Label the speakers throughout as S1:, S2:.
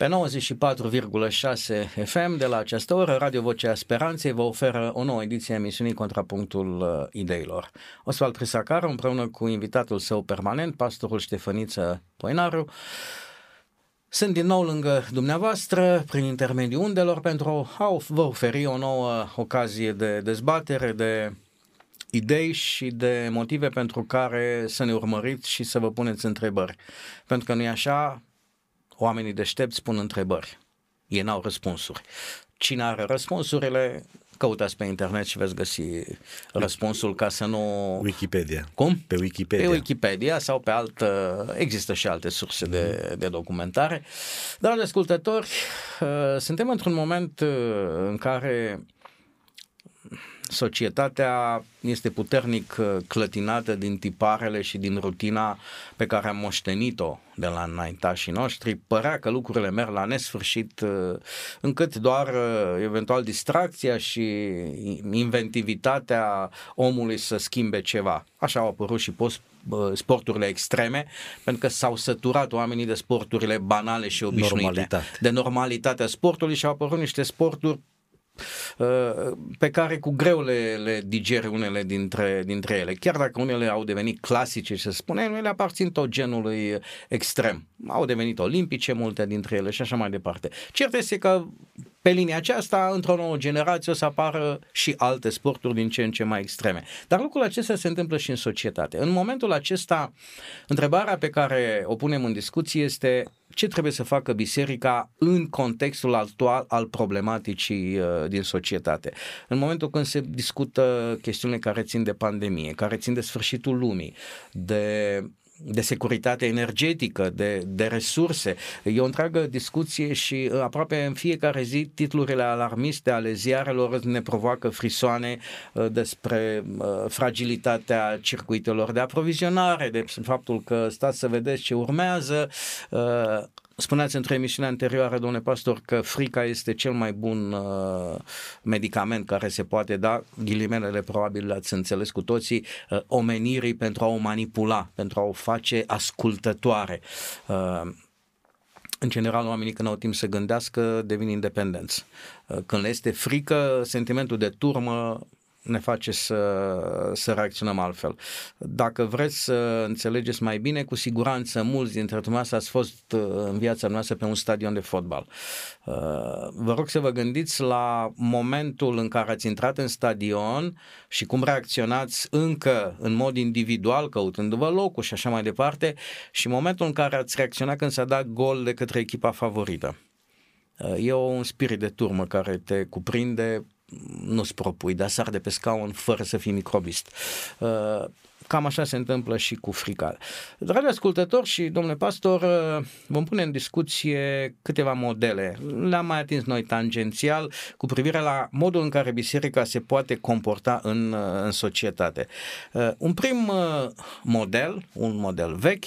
S1: Pe 94,6 FM de la această oră, Radio Vocea Speranței vă oferă o nouă ediție a emisiunii Contrapunctul uh, Ideilor. Oswald Trisacar, împreună cu invitatul său permanent, pastorul Ștefăniță Poenaru, sunt din nou lângă dumneavoastră prin intermediul undelor pentru a vă oferi o nouă ocazie de dezbatere, de idei și de motive pentru care să ne urmăriți și să vă puneți întrebări. Pentru că nu e așa, oamenii deștepți pun întrebări. Ei n-au răspunsuri. Cine are răspunsurile, căutați pe internet și veți găsi răspunsul ca să nu...
S2: Wikipedia.
S1: Cum?
S2: Pe Wikipedia.
S1: Pe Wikipedia sau pe altă... Există și alte surse de, de documentare. Dragi ascultători, uh, suntem într-un moment uh, în care societatea este puternic uh, clătinată din tiparele și din rutina pe care am moștenit-o de la înaintașii noștri. Părea că lucrurile merg la nesfârșit, uh, încât doar uh, eventual distracția și inventivitatea omului să schimbe ceva. Așa au apărut și post sporturile extreme, pentru că s-au săturat oamenii de sporturile banale și obișnuite.
S2: Normalitate.
S1: De normalitatea sportului și au apărut niște sporturi Uh, pe care cu greu le, le digere unele dintre, dintre ele. Chiar dacă unele au devenit clasice, să spunem, ele aparțin tot genului extrem. Au devenit olimpice multe dintre ele și așa mai departe. Cert este că pe linia aceasta, într-o nouă generație o să apară și alte sporturi din ce în ce mai extreme. Dar lucrul acesta se întâmplă și în societate. În momentul acesta, întrebarea pe care o punem în discuție este ce trebuie să facă biserica în contextul actual al problematicii uh, din societate. În momentul când se discută chestiunile care țin de pandemie, care țin de sfârșitul lumii, de de securitate energetică, de, de resurse. E o întreagă discuție și uh, aproape în fiecare zi titlurile alarmiste ale ziarelor ne provoacă frisoane uh, despre uh, fragilitatea circuitelor de aprovizionare, de faptul că stați să vedeți ce urmează, Spuneați într-o emisiune anterioară, domnule pastor, că frica este cel mai bun uh, medicament care se poate da, ghilimelele probabil le-ați înțeles cu toții, uh, omenirii pentru a o manipula, pentru a o face ascultătoare. Uh, în general, oamenii când au timp să gândească devin independenți. Uh, când le este frică, sentimentul de turmă ne face să, să reacționăm altfel. Dacă vreți să înțelegeți mai bine, cu siguranță mulți dintre dumneavoastră ați fost uh, în viața noastră pe un stadion de fotbal. Uh, vă rog să vă gândiți la momentul în care ați intrat în stadion și cum reacționați încă în mod individual, căutându-vă locul și așa mai departe, și momentul în care ați reacționat când s-a dat gol de către echipa favorită. Uh, e un spirit de turmă care te cuprinde nu-ți propui, dar sar de pe scaun fără să fii microbist. Uh, cam așa se întâmplă și cu frica. Dragi ascultători și domnule pastor, uh, vom pune în discuție câteva modele. Le-am mai atins noi tangențial cu privire la modul în care biserica se poate comporta în, uh, în societate. Un prim model, un model vechi,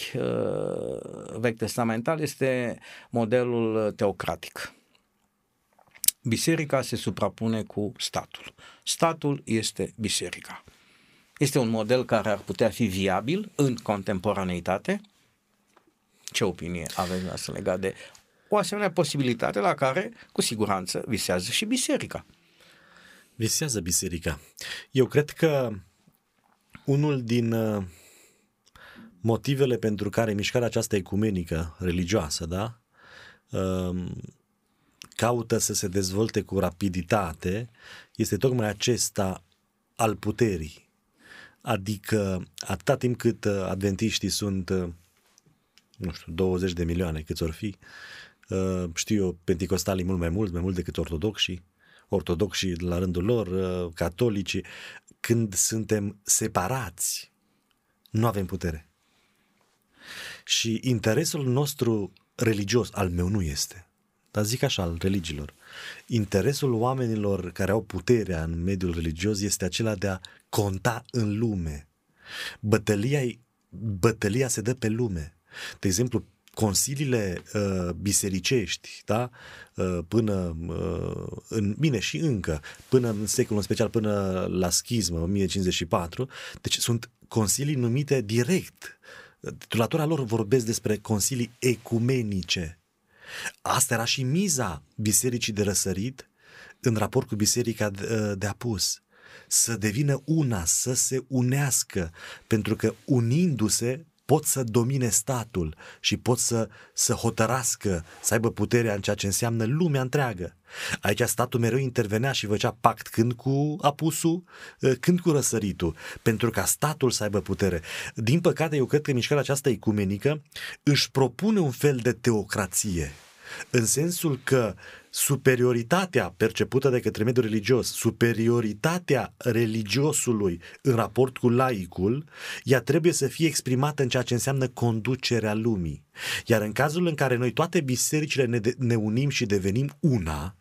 S1: vechi testamental, este modelul teocratic biserica se suprapune cu statul. Statul este biserica. Este un model care ar putea fi viabil în contemporaneitate? Ce opinie aveți să legat de o asemenea posibilitate la care, cu siguranță, visează și biserica?
S2: Visează biserica. Eu cred că unul din uh, motivele pentru care mișcarea aceasta ecumenică religioasă, da, um, caută să se dezvolte cu rapiditate este tocmai acesta al puterii. Adică atâta timp cât uh, adventiștii sunt, uh, nu știu, 20 de milioane câți or fi, uh, știu eu, penticostalii mult mai mult, mai mult decât ortodoxii, ortodoxii la rândul lor, catolicii, când suntem separați, nu avem putere. Și interesul nostru religios, al meu nu este dar zic așa, al religiilor. Interesul oamenilor care au puterea în mediul religios este acela de a conta în lume. Bătălia, bătălia se dă pe lume. De exemplu, consiliile uh, bisericești, da? Uh, până uh, în, bine și încă, până în secolul în special până la schismă, 1054, deci sunt consilii numite direct. Titulatura lor vorbesc despre consilii ecumenice. Asta era și miza bisericii de răsărit în raport cu biserica de, de apus. Să devină una, să se unească, pentru că unindu-se pot să domine statul și pot să, să hotărască, să aibă puterea în ceea ce înseamnă lumea întreagă. Aici statul mereu intervenea și făcea pact când cu apusul, ă, când cu răsăritul, pentru ca statul să aibă putere. Din păcate, eu cred că mișcarea aceasta ecumenică își propune un fel de teocrație, în sensul că superioritatea percepută de către mediul religios, superioritatea religiosului în raport cu laicul, ea trebuie să fie exprimată în ceea ce înseamnă conducerea lumii. Iar în cazul în care noi toate bisericile ne, de, ne unim și devenim una,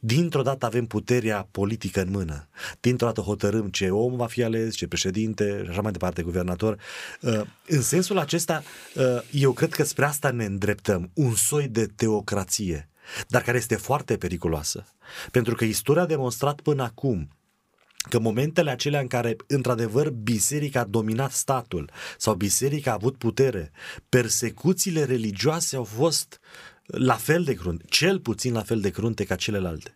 S2: Dintr-o dată avem puterea politică în mână. Dintr-o dată hotărâm ce om va fi ales, ce președinte și așa mai departe, guvernator. Uh, în sensul acesta, uh, eu cred că spre asta ne îndreptăm, un soi de teocrație dar care este foarte periculoasă. Pentru că istoria a demonstrat până acum că momentele acelea în care, într-adevăr, biserica a dominat statul sau biserica a avut putere, persecuțiile religioase au fost la fel de crunte, cel puțin la fel de crunte ca celelalte.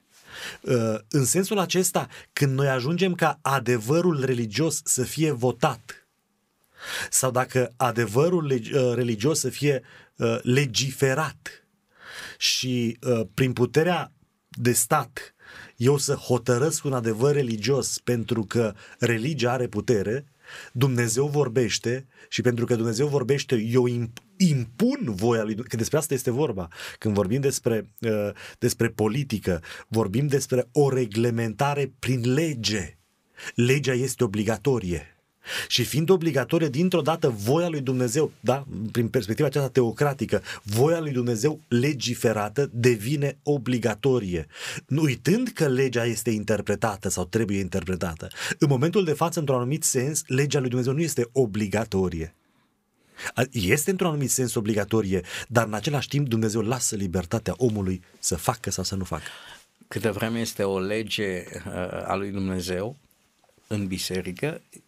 S2: Uh, în sensul acesta, când noi ajungem ca adevărul religios să fie votat, sau dacă adevărul uh, religios să fie uh, legiferat, și uh, prin puterea de stat eu să hotărăsc un adevăr religios pentru că religia are putere, Dumnezeu vorbește și pentru că Dumnezeu vorbește, eu impun voia lui că despre asta este vorba. Când vorbim despre, uh, despre politică, vorbim despre o reglementare prin lege. Legea este obligatorie. Și fiind obligatorie dintr-o dată voia lui Dumnezeu, da, prin perspectiva aceasta teocratică, voia lui Dumnezeu legiferată devine obligatorie. Uitând că legea este interpretată sau trebuie interpretată, în momentul de față, într-un anumit sens, legea lui Dumnezeu nu este obligatorie. Este într-un anumit sens obligatorie, dar în același timp Dumnezeu lasă libertatea omului să facă sau să nu facă.
S1: Câte vreme este o lege uh, a lui Dumnezeu în biserică, Uh,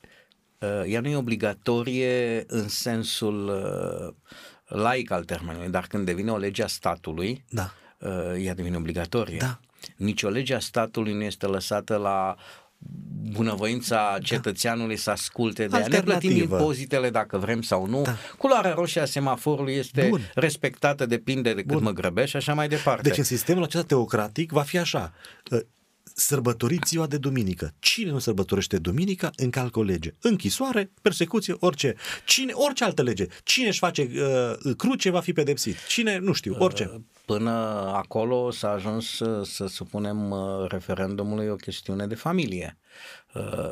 S1: ea nu e obligatorie în sensul uh, laic al termenului, dar când devine o lege a statului,
S2: da.
S1: Uh, ea devine obligatorie.
S2: Da.
S1: Nici o lege a statului nu este lăsată la bunăvoința da. cetățeanului să asculte de ea. Ne plătim impozitele dacă vrem sau nu. Da. Culoarea roșie a semaforului este Bun. respectată, depinde de cât Bun. mă grăbești și așa mai departe.
S2: Deci în sistemul acesta teocratic va fi așa sărbătoriți ziua de duminică. Cine nu sărbătorește duminica, încalcă o lege. Închisoare, persecuție, orice. Cine, orice altă lege. Cine își face uh, cruce va fi pedepsit. Cine, nu știu, orice. Uh,
S1: până acolo s-a ajuns să, să supunem uh, referendumului o chestiune de familie. Uh,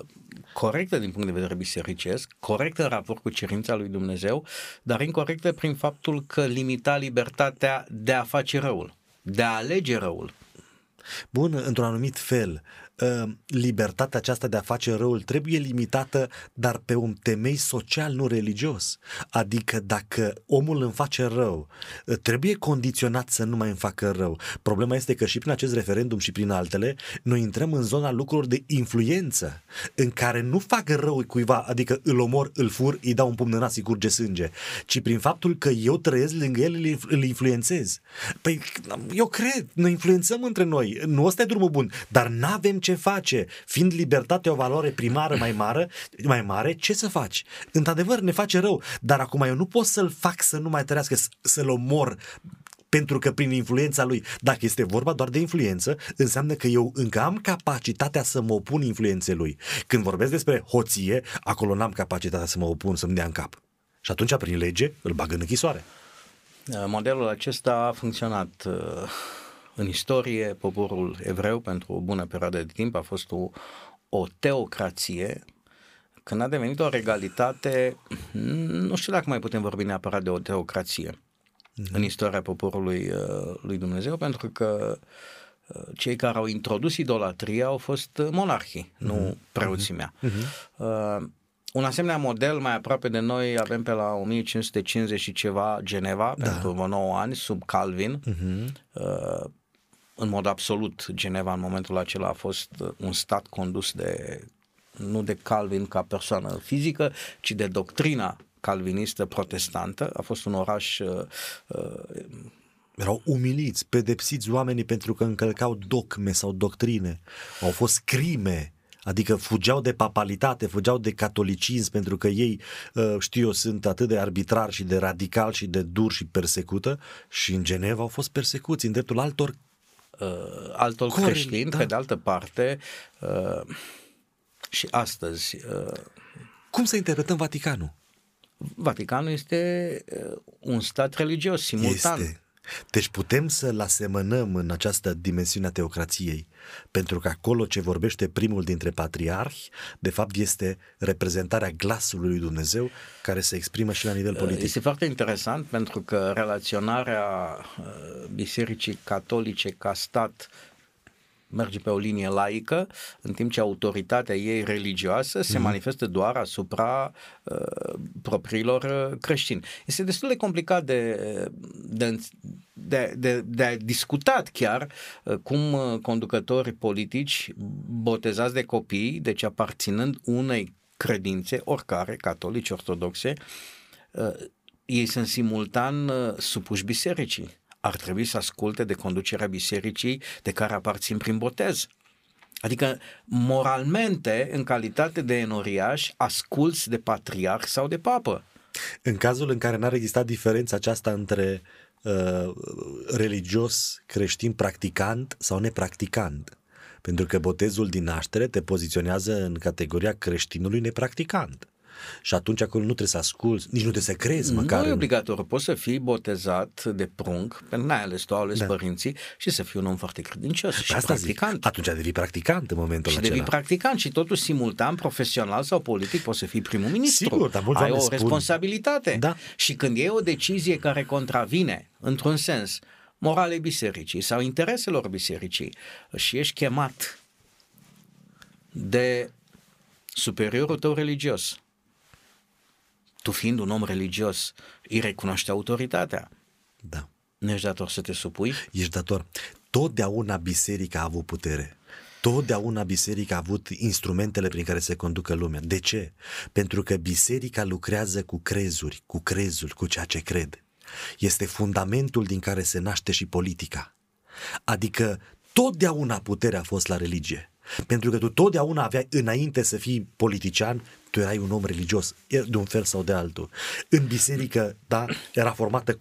S1: corectă din punct de vedere bisericesc, corectă în raport cu cerința lui Dumnezeu, dar incorrectă prin faptul că limita libertatea de a face răul, de a alege răul.
S2: Bun, într-un anumit fel, ă, libertatea aceasta de a face răul trebuie limitată, dar pe un temei social, nu religios. Adică dacă omul îmi face rău, ă, trebuie condiționat să nu mai îmi facă rău. Problema este că și prin acest referendum și prin altele, noi intrăm în zona lucrurilor de influență, în care nu fac rău cuiva, adică îl omor, îl fur, îi dau un pumn în nas, îi curge sânge, ci prin faptul că eu trăiesc lângă el, îl influențez. Păi, eu cred, noi influențăm între noi, nu ăsta e drumul bun, dar n-avem ce face. Fiind libertatea o valoare primară mai mare, mai mare, ce să faci? Într-adevăr, ne face rău, dar acum eu nu pot să-l fac să nu mai trăiască, să-l omor pentru că prin influența lui, dacă este vorba doar de influență, înseamnă că eu încă am capacitatea să mă opun influenței lui. Când vorbesc despre hoție, acolo n-am capacitatea să mă opun, să-mi dea în cap. Și atunci, prin lege, îl bag în închisoare.
S1: Modelul acesta a funcționat uh, în istorie, poporul evreu, pentru o bună perioadă de timp, a fost o, o teocrație. Când a devenit o regalitate, nu știu dacă mai putem vorbi neapărat de o teocrație mm-hmm. în istoria poporului uh, lui Dumnezeu, pentru că uh, cei care au introdus idolatria au fost monarhii, mm-hmm. nu preoții mea. Mm-hmm. Uh, un asemenea model mai aproape de noi avem pe la 1550 și ceva Geneva da. pentru vreo 9 ani sub Calvin. Uh-huh. Uh, în mod absolut Geneva în momentul acela a fost un stat condus de nu de Calvin ca persoană fizică, ci de doctrina calvinistă protestantă. A fost un oraș uh, uh,
S2: erau umiliți, pedepsiți oamenii pentru că încălcau dogme sau doctrine. Au fost crime Adică fugeau de papalitate, fugeau de catolicism pentru că ei, uh, știu eu, sunt atât de arbitrar și de radical și de dur și persecută și în Geneva au fost persecuți în dreptul altor
S1: uh, altor Corect, creștini, da. pe de altă parte uh, și astăzi. Uh,
S2: Cum să interpretăm Vaticanul?
S1: Vaticanul este uh, un stat religios simultan.
S2: Este. Deci putem să-l asemănăm în această dimensiune a teocrației, pentru că acolo ce vorbește primul dintre patriarhi, de fapt este reprezentarea glasului lui Dumnezeu care se exprimă și la nivel politic.
S1: Este foarte interesant pentru că relaționarea uh, Bisericii Catolice ca stat merge pe o linie laică, în timp ce autoritatea ei religioasă se mm. manifestă doar asupra uh, propriilor uh, creștini. Este destul de complicat de, de, de, de, de discutat chiar uh, cum uh, conducători politici botezați de copii, deci aparținând unei credințe, oricare, catolici, ortodoxe, uh, ei sunt simultan uh, supuși bisericii ar trebui să asculte de conducerea bisericii de care aparțin prin botez. Adică, moralmente, în calitate de enoriaș, asculți de patriarh sau de papă.
S2: În cazul în care n-ar exista diferența aceasta între uh, religios creștin practicant sau nepracticant, pentru că botezul din naștere te poziționează în categoria creștinului nepracticant. Și atunci acolo nu trebuie să asculți, nici nu trebuie să crezi măcar.
S1: Nu e obligatoriu, poți să fii botezat de prunc, pentru n-ai ales tu, ales da. părinții și să fii un om foarte credincios și asta practicant. Zic,
S2: atunci devii practicant în momentul
S1: și
S2: acela.
S1: Și devii practicant și totul simultan, profesional sau politic, poți să fii primul ministru.
S2: Sigur, dar mulți
S1: Ai o
S2: spun.
S1: responsabilitate.
S2: Da.
S1: Și când e o decizie care contravine, într-un sens, moralei bisericii sau intereselor bisericii și ești chemat de superiorul tău religios tu fiind un om religios, îi recunoște autoritatea.
S2: Da.
S1: Nu ești dator să te supui?
S2: Ești dator. Totdeauna biserica a avut putere. Totdeauna biserica a avut instrumentele prin care se conducă lumea. De ce? Pentru că biserica lucrează cu crezuri, cu crezul, cu ceea ce cred. Este fundamentul din care se naște și politica. Adică totdeauna puterea a fost la religie. Pentru că tu totdeauna aveai înainte să fii politician, tu erai un om religios, de un fel sau de altul. În biserică, da, era formată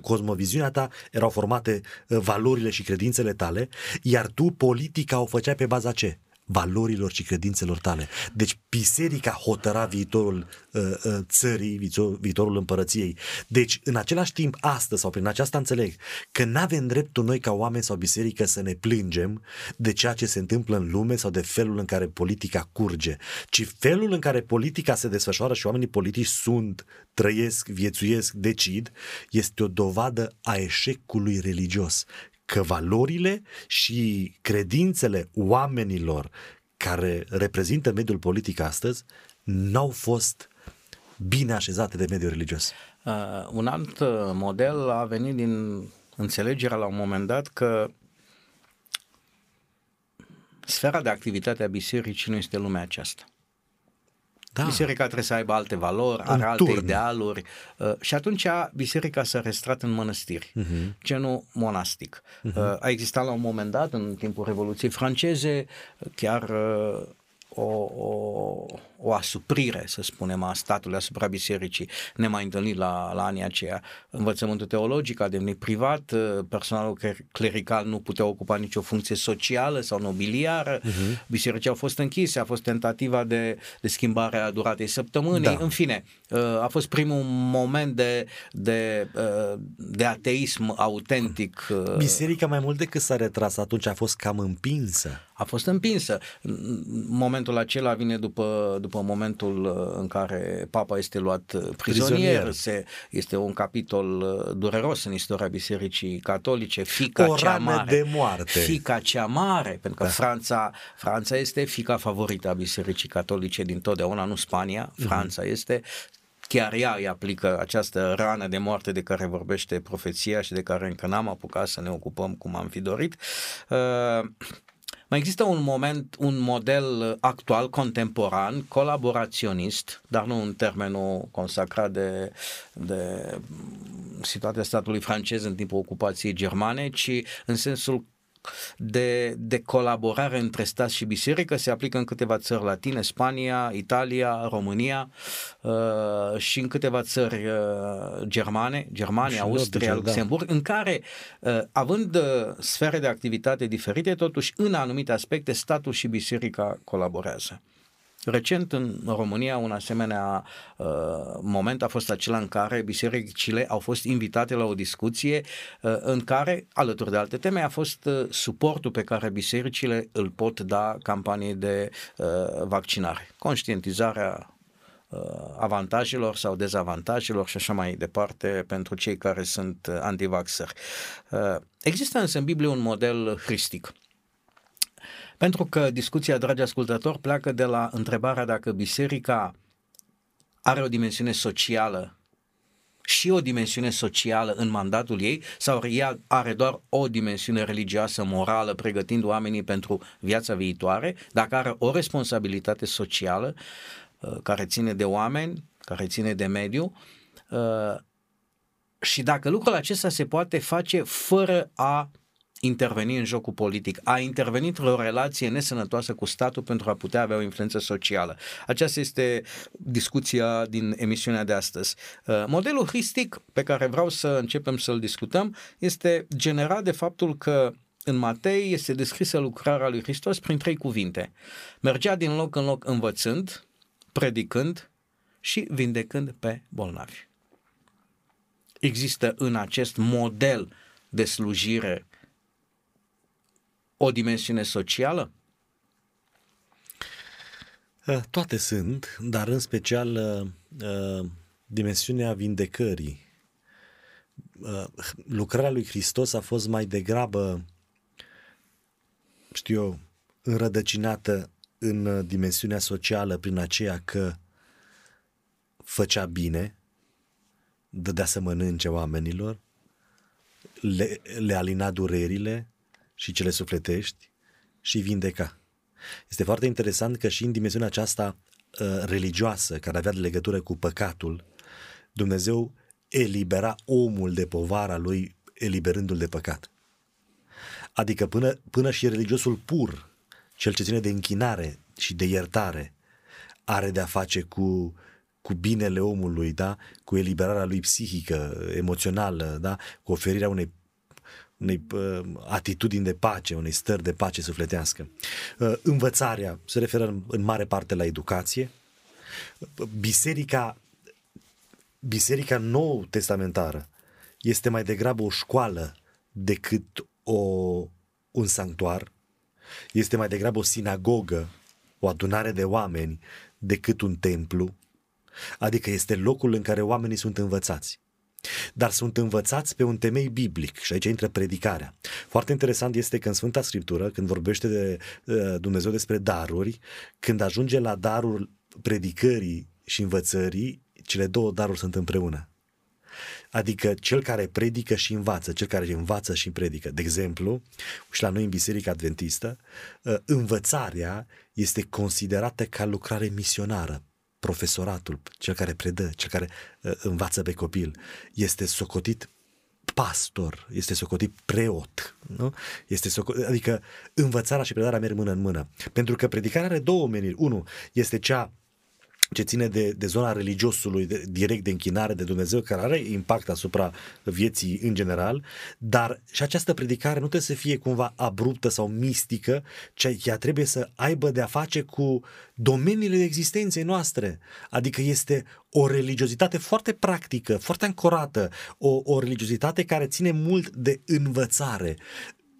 S2: cosmoviziunea ta, erau formate uh, valorile și credințele tale, iar tu politica o făceai pe baza ce? Valorilor și credințelor tale. Deci biserica hotăra viitorul uh, uh, țării, viitor, viitorul împărăției. Deci în același timp, astăzi sau prin aceasta înțeleg că nu avem dreptul noi ca oameni sau biserică să ne plângem de ceea ce se întâmplă în lume sau de felul în care politica curge, ci felul în care politica se desfășoară și oamenii politici sunt, trăiesc, viețuiesc, decid, este o dovadă a eșecului religios că valorile și credințele oamenilor care reprezintă mediul politic astăzi n-au fost bine așezate de mediul religios.
S1: Uh, un alt uh, model a venit din înțelegerea la un moment dat că sfera de activitate a bisericii nu este lumea aceasta. Da. Biserica trebuie să aibă alte valori, are alte turn. idealuri uh, și atunci biserica s-a restrat în mănăstiri, uh-huh. genul monastic. Uh-huh. Uh, a existat la un moment dat, în timpul Revoluției franceze, chiar uh, o, o, o asuprire, să spunem, a statului asupra bisericii nemai întâlnit la, la anii aceia. Învățământul teologic a devenit privat, personalul clerical nu putea ocupa nicio funcție socială sau nobiliară, uh-huh. bisericii au fost închise, a fost tentativa de, de schimbare a duratei săptămânii, da. în fine, a fost primul moment de, de, de ateism autentic.
S2: Biserica mai mult decât s-a retras atunci a fost cam împinsă.
S1: A fost împinsă. Momentul acela vine după, după după momentul uh, în care papa este luat uh, prizonier. prizonier. Se, este un capitol uh, dureros în istoria Bisericii Catolice. Fica
S2: o
S1: cea mare.
S2: de moarte.
S1: Fica cea mare, pentru că da. Franța, Franța este fica favorită a Bisericii Catolice din totdeauna, nu Spania. Mhm. Franța mm-hmm. este chiar ea îi aplică această rană de moarte de care vorbește profeția și de care încă n-am apucat să ne ocupăm cum am fi dorit. Uh, mai există un moment, un model actual, contemporan, colaboraționist, dar nu în termenul consacrat de, de situația statului francez în timpul ocupației germane, ci în sensul de, de colaborare între stat și biserică se aplică în câteva țări latine, Spania, Italia, România uh, și în câteva țări uh, germane, Germania, și Austria, da. Luxemburg, da. în care, uh, având uh, sfere de activitate diferite, totuși în anumite aspecte statul și biserica colaborează. Recent în România un asemenea uh, moment a fost acela în care bisericile au fost invitate la o discuție uh, în care, alături de alte teme, a fost uh, suportul pe care bisericile îl pot da campaniei de uh, vaccinare. Conștientizarea uh, avantajelor sau dezavantajelor și așa mai departe pentru cei care sunt uh, antivaxări. Există însă în Biblie un model hristic pentru că discuția, dragi ascultători, pleacă de la întrebarea dacă biserica are o dimensiune socială și o dimensiune socială în mandatul ei sau ea are doar o dimensiune religioasă, morală, pregătind oamenii pentru viața viitoare, dacă are o responsabilitate socială uh, care ține de oameni, care ține de mediu uh, și dacă lucrul acesta se poate face fără a interveni în jocul politic, a intervenit într-o relație nesănătoasă cu statul pentru a putea avea o influență socială. Aceasta este discuția din emisiunea de astăzi. Uh, modelul hristic pe care vreau să începem să-l discutăm este generat de faptul că în Matei este descrisă lucrarea lui Hristos prin trei cuvinte. Mergea din loc în loc învățând, predicând și vindecând pe bolnavi. Există în acest model de slujire o dimensiune socială?
S2: Uh, toate sunt, dar în special uh, uh, dimensiunea vindecării. Lucrarea lui Hristos a fost mai degrabă, știu eu, înrădăcinată în dimensiunea socială prin aceea că făcea bine, dădea să mănânce oamenilor, le, le alina durerile, și cele sufletești și vindeca. Este foarte interesant că și în dimensiunea aceasta uh, religioasă, care avea de legătură cu păcatul, Dumnezeu elibera omul de povara lui, eliberându-l de păcat. Adică până, până și religiosul pur, cel ce ține de închinare și de iertare, are de-a face cu, cu binele omului, da? cu eliberarea lui psihică, emoțională, da? cu oferirea unei unei uh, atitudini de pace, unei stări de pace sufletească. Uh, învățarea se referă în, în mare parte la educație. Biserica, biserica nou testamentară este mai degrabă o școală decât o, un sanctuar. Este mai degrabă o sinagogă, o adunare de oameni decât un templu. Adică este locul în care oamenii sunt învățați dar sunt învățați pe un temei biblic și aici intră predicarea. Foarte interesant este că în Sfânta Scriptură, când vorbește de uh, Dumnezeu despre daruri, când ajunge la darul predicării și învățării, cele două daruri sunt împreună. Adică cel care predică și învață, cel care învață și predică. De exemplu, și la noi în Biserica Adventistă, uh, învățarea este considerată ca lucrare misionară profesoratul, cel care predă, cel care uh, învață pe copil, este socotit pastor, este socotit preot, nu? Este socotit, adică învățarea și predarea merg mână în mână. Pentru că predicarea are două meniri. Unu, este cea ce ține de, de zona religiosului de, direct de închinare de Dumnezeu, care are impact asupra vieții în general, dar și această predicare nu trebuie să fie cumva abruptă sau mistică, ci ea trebuie să aibă de-a face cu domeniile existenței noastre. Adică este o religiozitate foarte practică, foarte ancorată, o, o religiozitate care ține mult de învățare.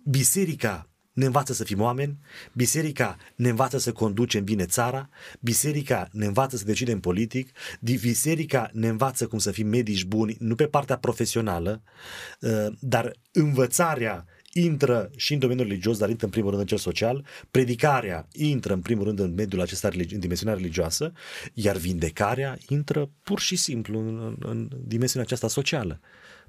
S2: Biserica ne învață să fim oameni, biserica ne învață să conducem bine țara, biserica ne învață să decidem politic, biserica ne învață cum să fim medici buni, nu pe partea profesională, uh, dar învățarea intră și în domeniul religios, dar intră în primul rând în cel social, predicarea intră în primul rând în mediul acesta, în dimensiunea religioasă, iar vindecarea intră pur și simplu în, în, în dimensiunea aceasta socială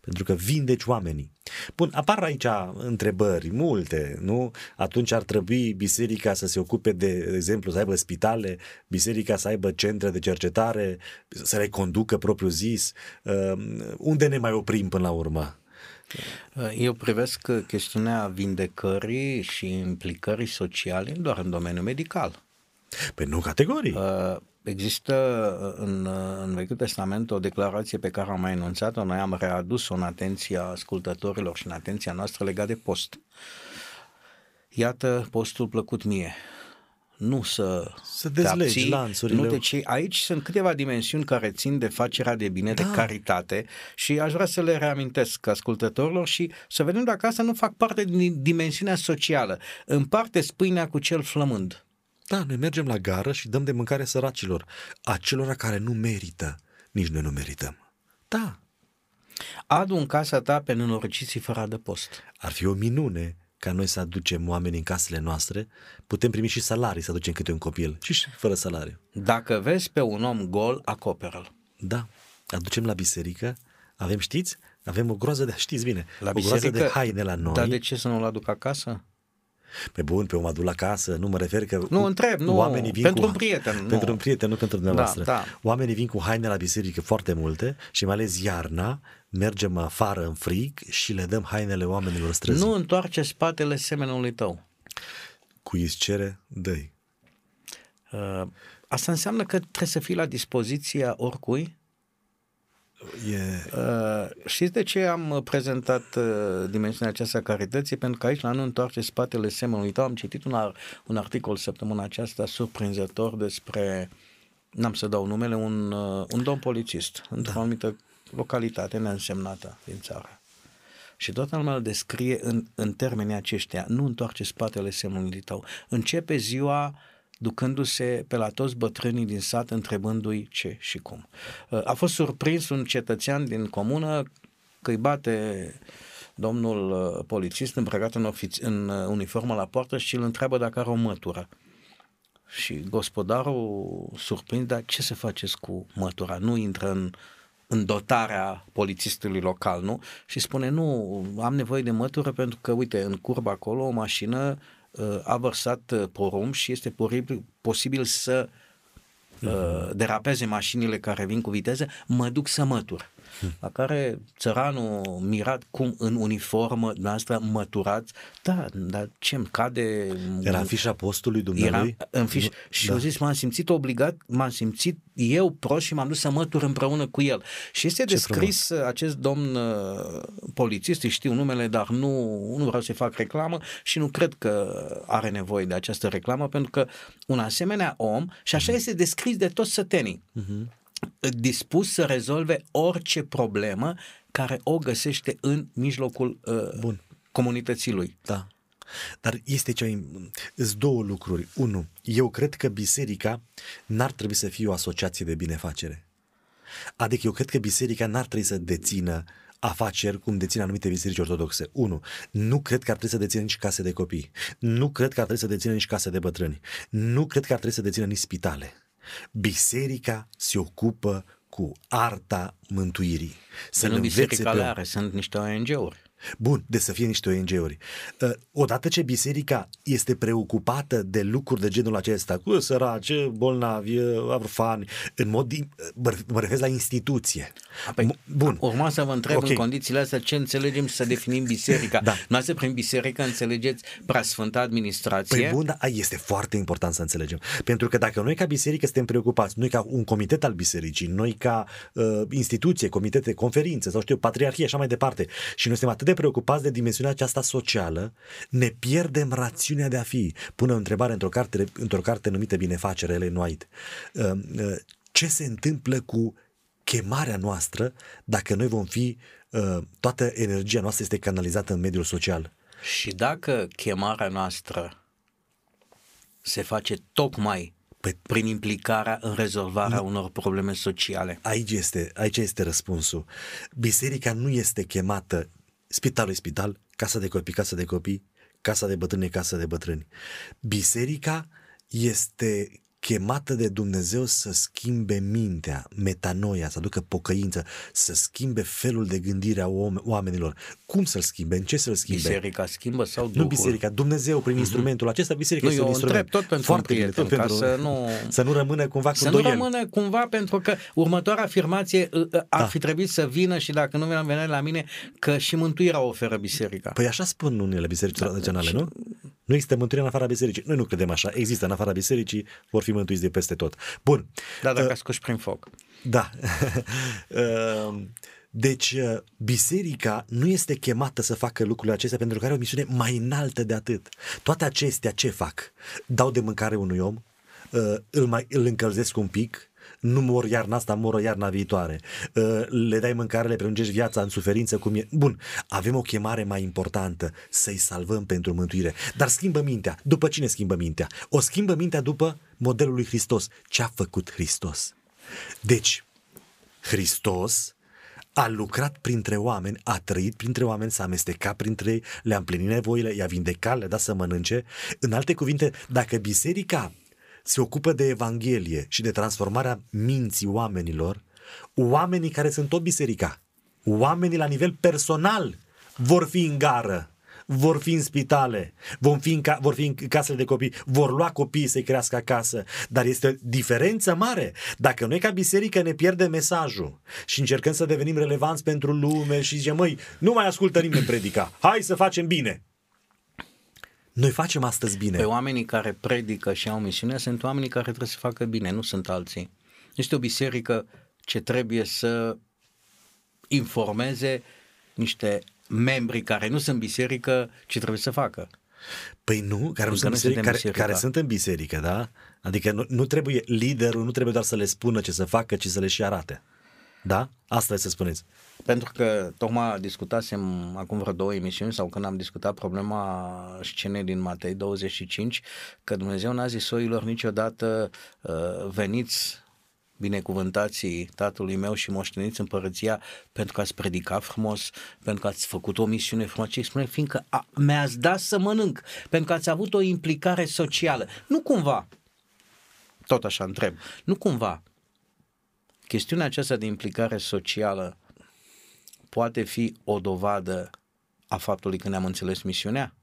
S2: pentru că vindeci oamenii. Bun, apar aici întrebări multe, nu? Atunci ar trebui biserica să se ocupe de, de exemplu, să aibă spitale, biserica să aibă centre de cercetare, să le conducă propriu zis. Uh, unde ne mai oprim până la urmă?
S1: Eu privesc chestiunea vindecării și implicării sociale doar în domeniul medical.
S2: Pe nu categorii. Uh,
S1: există în, în Vechiul Testament o declarație pe care am mai enunțat-o, noi am readus-o în atenția ascultătorilor și în atenția noastră legat de post. Iată postul plăcut mie nu să,
S2: să dezlegi abții, lanțurile.
S1: Nu te cei. Aici sunt câteva dimensiuni care țin de facerea de bine, da. de caritate și aș vrea să le reamintesc ascultătorilor și să vedem dacă asta nu fac parte din dimensiunea socială. Împarte spâinea cu cel flămând.
S2: Da, noi mergem la gară și dăm de mâncare săracilor, acelora care nu merită, nici noi nu merităm. Da.
S1: Adu în casa ta pe nenorociții fără de post.
S2: Ar fi o minune ca noi să aducem oameni în casele noastre, putem primi și salarii să aducem câte un copil și fără salariu.
S1: Dacă vezi pe un om gol, acoperă-l.
S2: Da, aducem la biserică, avem, știți, avem o groază de, știți bine, la o groază de haine la noi.
S1: Dar de ce să nu-l aduc acasă?
S2: Pe bun, pe om adul acasă, nu mă refer că
S1: Nu, întreb, nu, oamenii vin pentru cu, un prieten.
S2: Pentru
S1: nu.
S2: un prieten, nu pentru dumneavoastră. Da, da. Oamenii vin cu haine la biserică foarte multe și mai ales iarna, mergem afară în frig și le dăm hainele oamenilor străzi.
S1: Nu întoarce spatele semenului tău.
S2: Cu îți cere, dă
S1: uh, Asta înseamnă că trebuie să fii la dispoziția oricui?
S2: E...
S1: Uh, știți de ce am prezentat uh, dimensiunea aceasta carității? Pentru că aici, la nu întoarce spatele semenului tău, am citit un, ar, un articol săptămâna aceasta surprinzător despre, n-am să dau numele, un, uh, un domn polițist într-o da. anumită localitate neînsemnată din țară. Și toată lumea îl descrie în, în termenii aceștia. Nu întoarce spatele semnului tău. Începe ziua ducându-se pe la toți bătrânii din sat, întrebându-i ce și cum. A fost surprins un cetățean din comună că îi bate domnul uh, polițist îmbrăcat în, ofiț- în uh, uniformă la poartă și îl întreabă dacă are o mătură. Și gospodarul surprins, dar ce să faceți cu mătura? Nu intră în în dotarea polițistului local, nu? Și spune, nu, am nevoie de mătură pentru că, uite, în curba acolo o mașină uh, a vărsat uh, porumb și este posibil, posibil să uh, derapeze mașinile care vin cu viteză, mă duc să mătur. La care țăranul mirat cum în uniformă noastră măturați, da, dar ce îmi cade...
S2: Era în fișa postului dumneavoastră?
S1: Era în fiș... Și da. eu zis, m-am simțit obligat, m-am simțit eu prost și m-am dus să mătur împreună cu el. Și este ce descris frumos. acest domn uh, polițist, știu numele, dar nu, nu vreau să fac reclamă și nu cred că are nevoie de această reclamă, pentru că un asemenea om, și așa mm-hmm. este descris de toți sătenii, mm-hmm dispus să rezolve orice problemă care o găsește în mijlocul uh, Bun. comunității lui.
S2: Da. Dar este ce Îs două lucruri. Unu, eu cred că biserica n-ar trebui să fie o asociație de binefacere. Adică eu cred că biserica n-ar trebui să dețină afaceri cum dețin anumite biserici ortodoxe. Unu, nu cred că ar trebui să dețină nici case de copii. Nu cred că ar trebui să dețină nici case de bătrâni. Nu cred că ar trebui să dețină nici spitale. Biserica se ocupă cu arta mântuirii.
S1: Să nu biserica pe... are, sunt niște ONG-uri.
S2: Bun, de să fie niște ONG-uri. Uh, odată ce biserica este preocupată de lucruri de genul acesta, cu săraci, bolnavi, orfani, în mod, mă refer la instituție.
S1: Apoi, Bun. Urma să vă întreb okay. în condițiile astea ce înțelegem să definim biserica. da. Noastră prin biserică înțelegeți preasfântă administrație.
S2: Păi bun, dar este foarte important să înțelegem. Pentru că dacă noi ca biserică suntem preocupați, noi ca un comitet al bisericii, noi ca uh, instituție, comitete, conferințe sau știu, patriarhie așa mai departe, și noi suntem atât de de preocupați de dimensiunea aceasta socială, ne pierdem rațiunea de a fi. Pune o întrebare într-o carte, într-o carte numită Binefacere, Ellen White. Uh, uh, ce se întâmplă cu chemarea noastră dacă noi vom fi, uh, toată energia noastră este canalizată în mediul social?
S1: Și dacă chemarea noastră se face tocmai
S2: Păi-
S1: prin implicarea în rezolvarea unor probleme sociale.
S2: Aici este, aici este răspunsul. Biserica nu este chemată, spitalul e spital, casa de copii, casa de copii, casa de bătrâni, e casa de bătrâni. Biserica este chemată de Dumnezeu să schimbe mintea, metanoia, să aducă pocăință, să schimbe felul de gândire a om- oamenilor. Cum să-l schimbe? În ce să-l schimbe?
S1: Biserica schimbă sau
S2: Nu
S1: Duhul?
S2: biserica, Dumnezeu prin instrumentul acesta, biserica
S1: Nu,
S2: este
S1: eu
S2: un instrument.
S1: întreb tot pentru
S2: Foarte
S1: un
S2: bine,
S1: prieten,
S2: tot
S1: ca
S2: pentru,
S1: să nu-
S2: să nu rămână cumva cu
S1: Să nu
S2: îndoieli.
S1: rămână cumva pentru că următoarea afirmație uh, uh, ar
S2: Da.
S1: fi trebuit să vină și dacă nu venea la mine că și mântuirea o oferă biserica.
S2: Păi așa spun unele biserici
S1: Da,
S2: tradiționale,
S1: și-
S2: nu? Nu există mântuire în afara bisericii. Noi nu credem așa. Există în afara bisericii, vor fi mântuiți de peste tot. Bun.
S1: Da, dacă
S2: Uh,
S1: a scoși prin foc.
S2: Da. Uh, Deci, uh, biserica nu este chemată să facă lucrurile acestea pentru că are o misiune mai înaltă de atât. Toate acestea ce fac? Dau de mâncare unui om, uh, îl, mai, îl încălzesc un pic, nu mor iarna asta, mor iarna viitoare. Uh, Le dai mâncare, le prelungești viața în suferință cum e. Bun, avem o chemare mai importantă, să-i salvăm pentru mântuire. Dar schimbă mintea. După cine schimbă mintea? O schimbă mintea după modelul lui Hristos. Ce a făcut Hristos? Deci, Hristos a lucrat printre oameni, a trăit printre oameni, s-a amestecat printre ei, le-a împlinit nevoile, i-a vindecat, le-a dat să mănânce. În alte cuvinte, dacă biserica se ocupă de Evanghelie și de transformarea minții oamenilor, oamenii care sunt tot biserica, oamenii la nivel personal vor fi în gară, vor fi în spitale, vom fi în ca- vor fi în casele de copii, vor lua copiii să-i crească acasă, dar este o diferență mare. Dacă noi ca biserică ne pierdem mesajul și încercăm să devenim relevanți pentru lume și zicem, măi, nu mai ascultă nimeni predica, hai să facem bine. Noi facem astăzi bine.
S1: Pe oamenii care predică și au misiune sunt oamenii care trebuie să facă bine, nu sunt alții. Este o biserică ce trebuie să informeze niște membri care nu sunt biserică ce trebuie să facă.
S2: Păi nu, care, nu
S1: Încă
S2: sunt
S1: nu
S2: biserică,
S1: suntem
S2: care,
S1: biserica.
S2: care sunt în biserică, da? Adică nu, nu trebuie liderul, nu trebuie doar să le spună ce să facă, ci să le și arate. Da? Asta e să spuneți.
S1: Pentru că tocmai discutasem acum vreo două emisiuni sau când am discutat problema scenei din Matei 25, că Dumnezeu n-a zis oilor niciodată uh, veniți binecuvântații tatălui meu și moșteniți împărăția pentru că ați predicat frumos, pentru că ați făcut o misiune frumoasă, ci spune fiindcă a, mi-ați dat să mănânc, pentru că ați avut o implicare socială. Nu cumva, tot așa întreb, nu cumva chestiunea aceasta de implicare socială poate fi o dovadă a faptului că ne-am înțeles misiunea?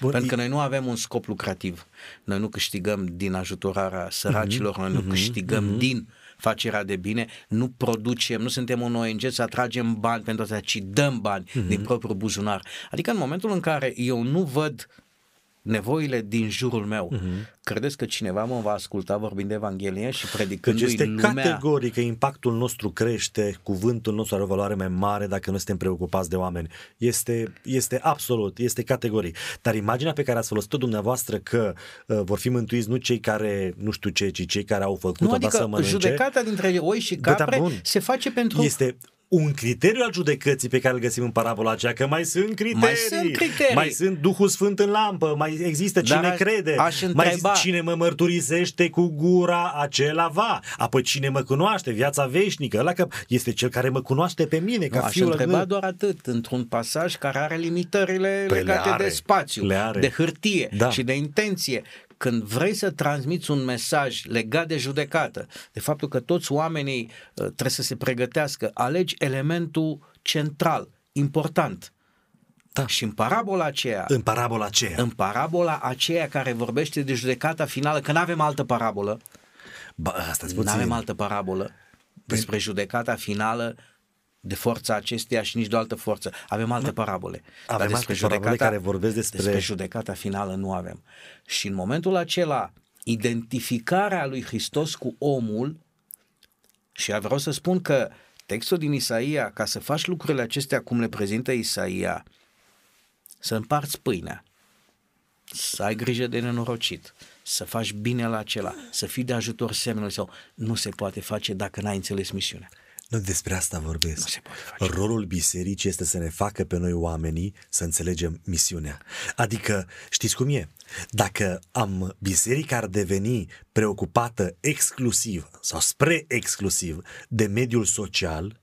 S2: Bun,
S1: Pentru că noi nu avem un scop lucrativ. Noi nu câștigăm din ajutorarea săracilor, noi nu câștigăm din facerea de bine, nu producem, nu suntem un ONG să atragem bani pentru asta, ci dăm bani din propriul buzunar. Adică în momentul în care eu nu văd nevoile din jurul meu, credeți că cineva mă va asculta vorbind de Evanghelie și
S2: Deci
S1: predicându-i
S2: este
S1: lumea?
S2: categoric că impactul nostru crește, cuvântul nostru are o valoare mai mare dacă nu suntem preocupați de oameni. Este, este absolut, este categoric. Dar imaginea pe care ați folosit-o dumneavoastră că uh, vor fi mântuiți nu cei care nu știu ce, ci cei care au făcut-o,
S1: Nu,
S2: dar să
S1: adică
S2: mănânce.
S1: judecata dintre oi și
S2: Bă, da,
S1: capre
S2: bun.
S1: se face pentru...
S2: Este un criteriu al judecății pe care îl găsim în parabola aceea, că mai sunt criterii,
S1: Mai sunt criterii.
S2: mai sunt Duhul Sfânt în lampă, mai există cine
S1: Dar aș-
S2: crede,
S1: aș
S2: mai
S1: întreba-
S2: cine mă mărturisește cu gura, acela va, apoi cine mă cunoaște, viața veșnică, ăla că este cel care mă cunoaște pe mine, ca
S1: Nu, aș
S2: fiul
S1: întreba
S2: lui.
S1: doar atât, într-un pasaj care are limitările
S2: Păi le
S1: legate
S2: are,
S1: de spațiu,
S2: le are.
S1: de hârtie
S2: Da.
S1: și de intenție. Când vrei să transmiți un mesaj legat de judecată, de faptul că toți oamenii uh, trebuie să se pregătească, alegi elementul central, important.
S2: Da.
S1: Și în parabola aceea,
S2: În parabola aceea.
S1: în parabola aceea care vorbește de judecata finală, că nu avem altă parabolă,
S2: Ba, asta
S1: nu avem altă parabolă despre judecata finală de forța acesteia și nici de o altă forță. Avem alte parabole. Dar
S2: Avem alte parabole care vorbesc despre-
S1: despre judecata finală nu avem. Și în momentul acela, identificarea lui Hristos cu omul și vreau să spun că textul din Isaia, ca să faci lucrurile acestea cum le prezintă Isaia, să împarți pâinea, să ai grijă de nenorocit, să faci bine la acela, să fii de ajutor semnului sau nu se poate face dacă n-ai înțeles misiunea.
S2: Nu despre asta
S1: Nu
S2: vorbesc.
S1: se poate face.
S2: Rolul bisericii este să ne facă pe noi oamenii să înțelegem misiunea. Adică, știți cum e? Dacă am biserica ar deveni preocupată exclusiv sau spre exclusiv de mediul social,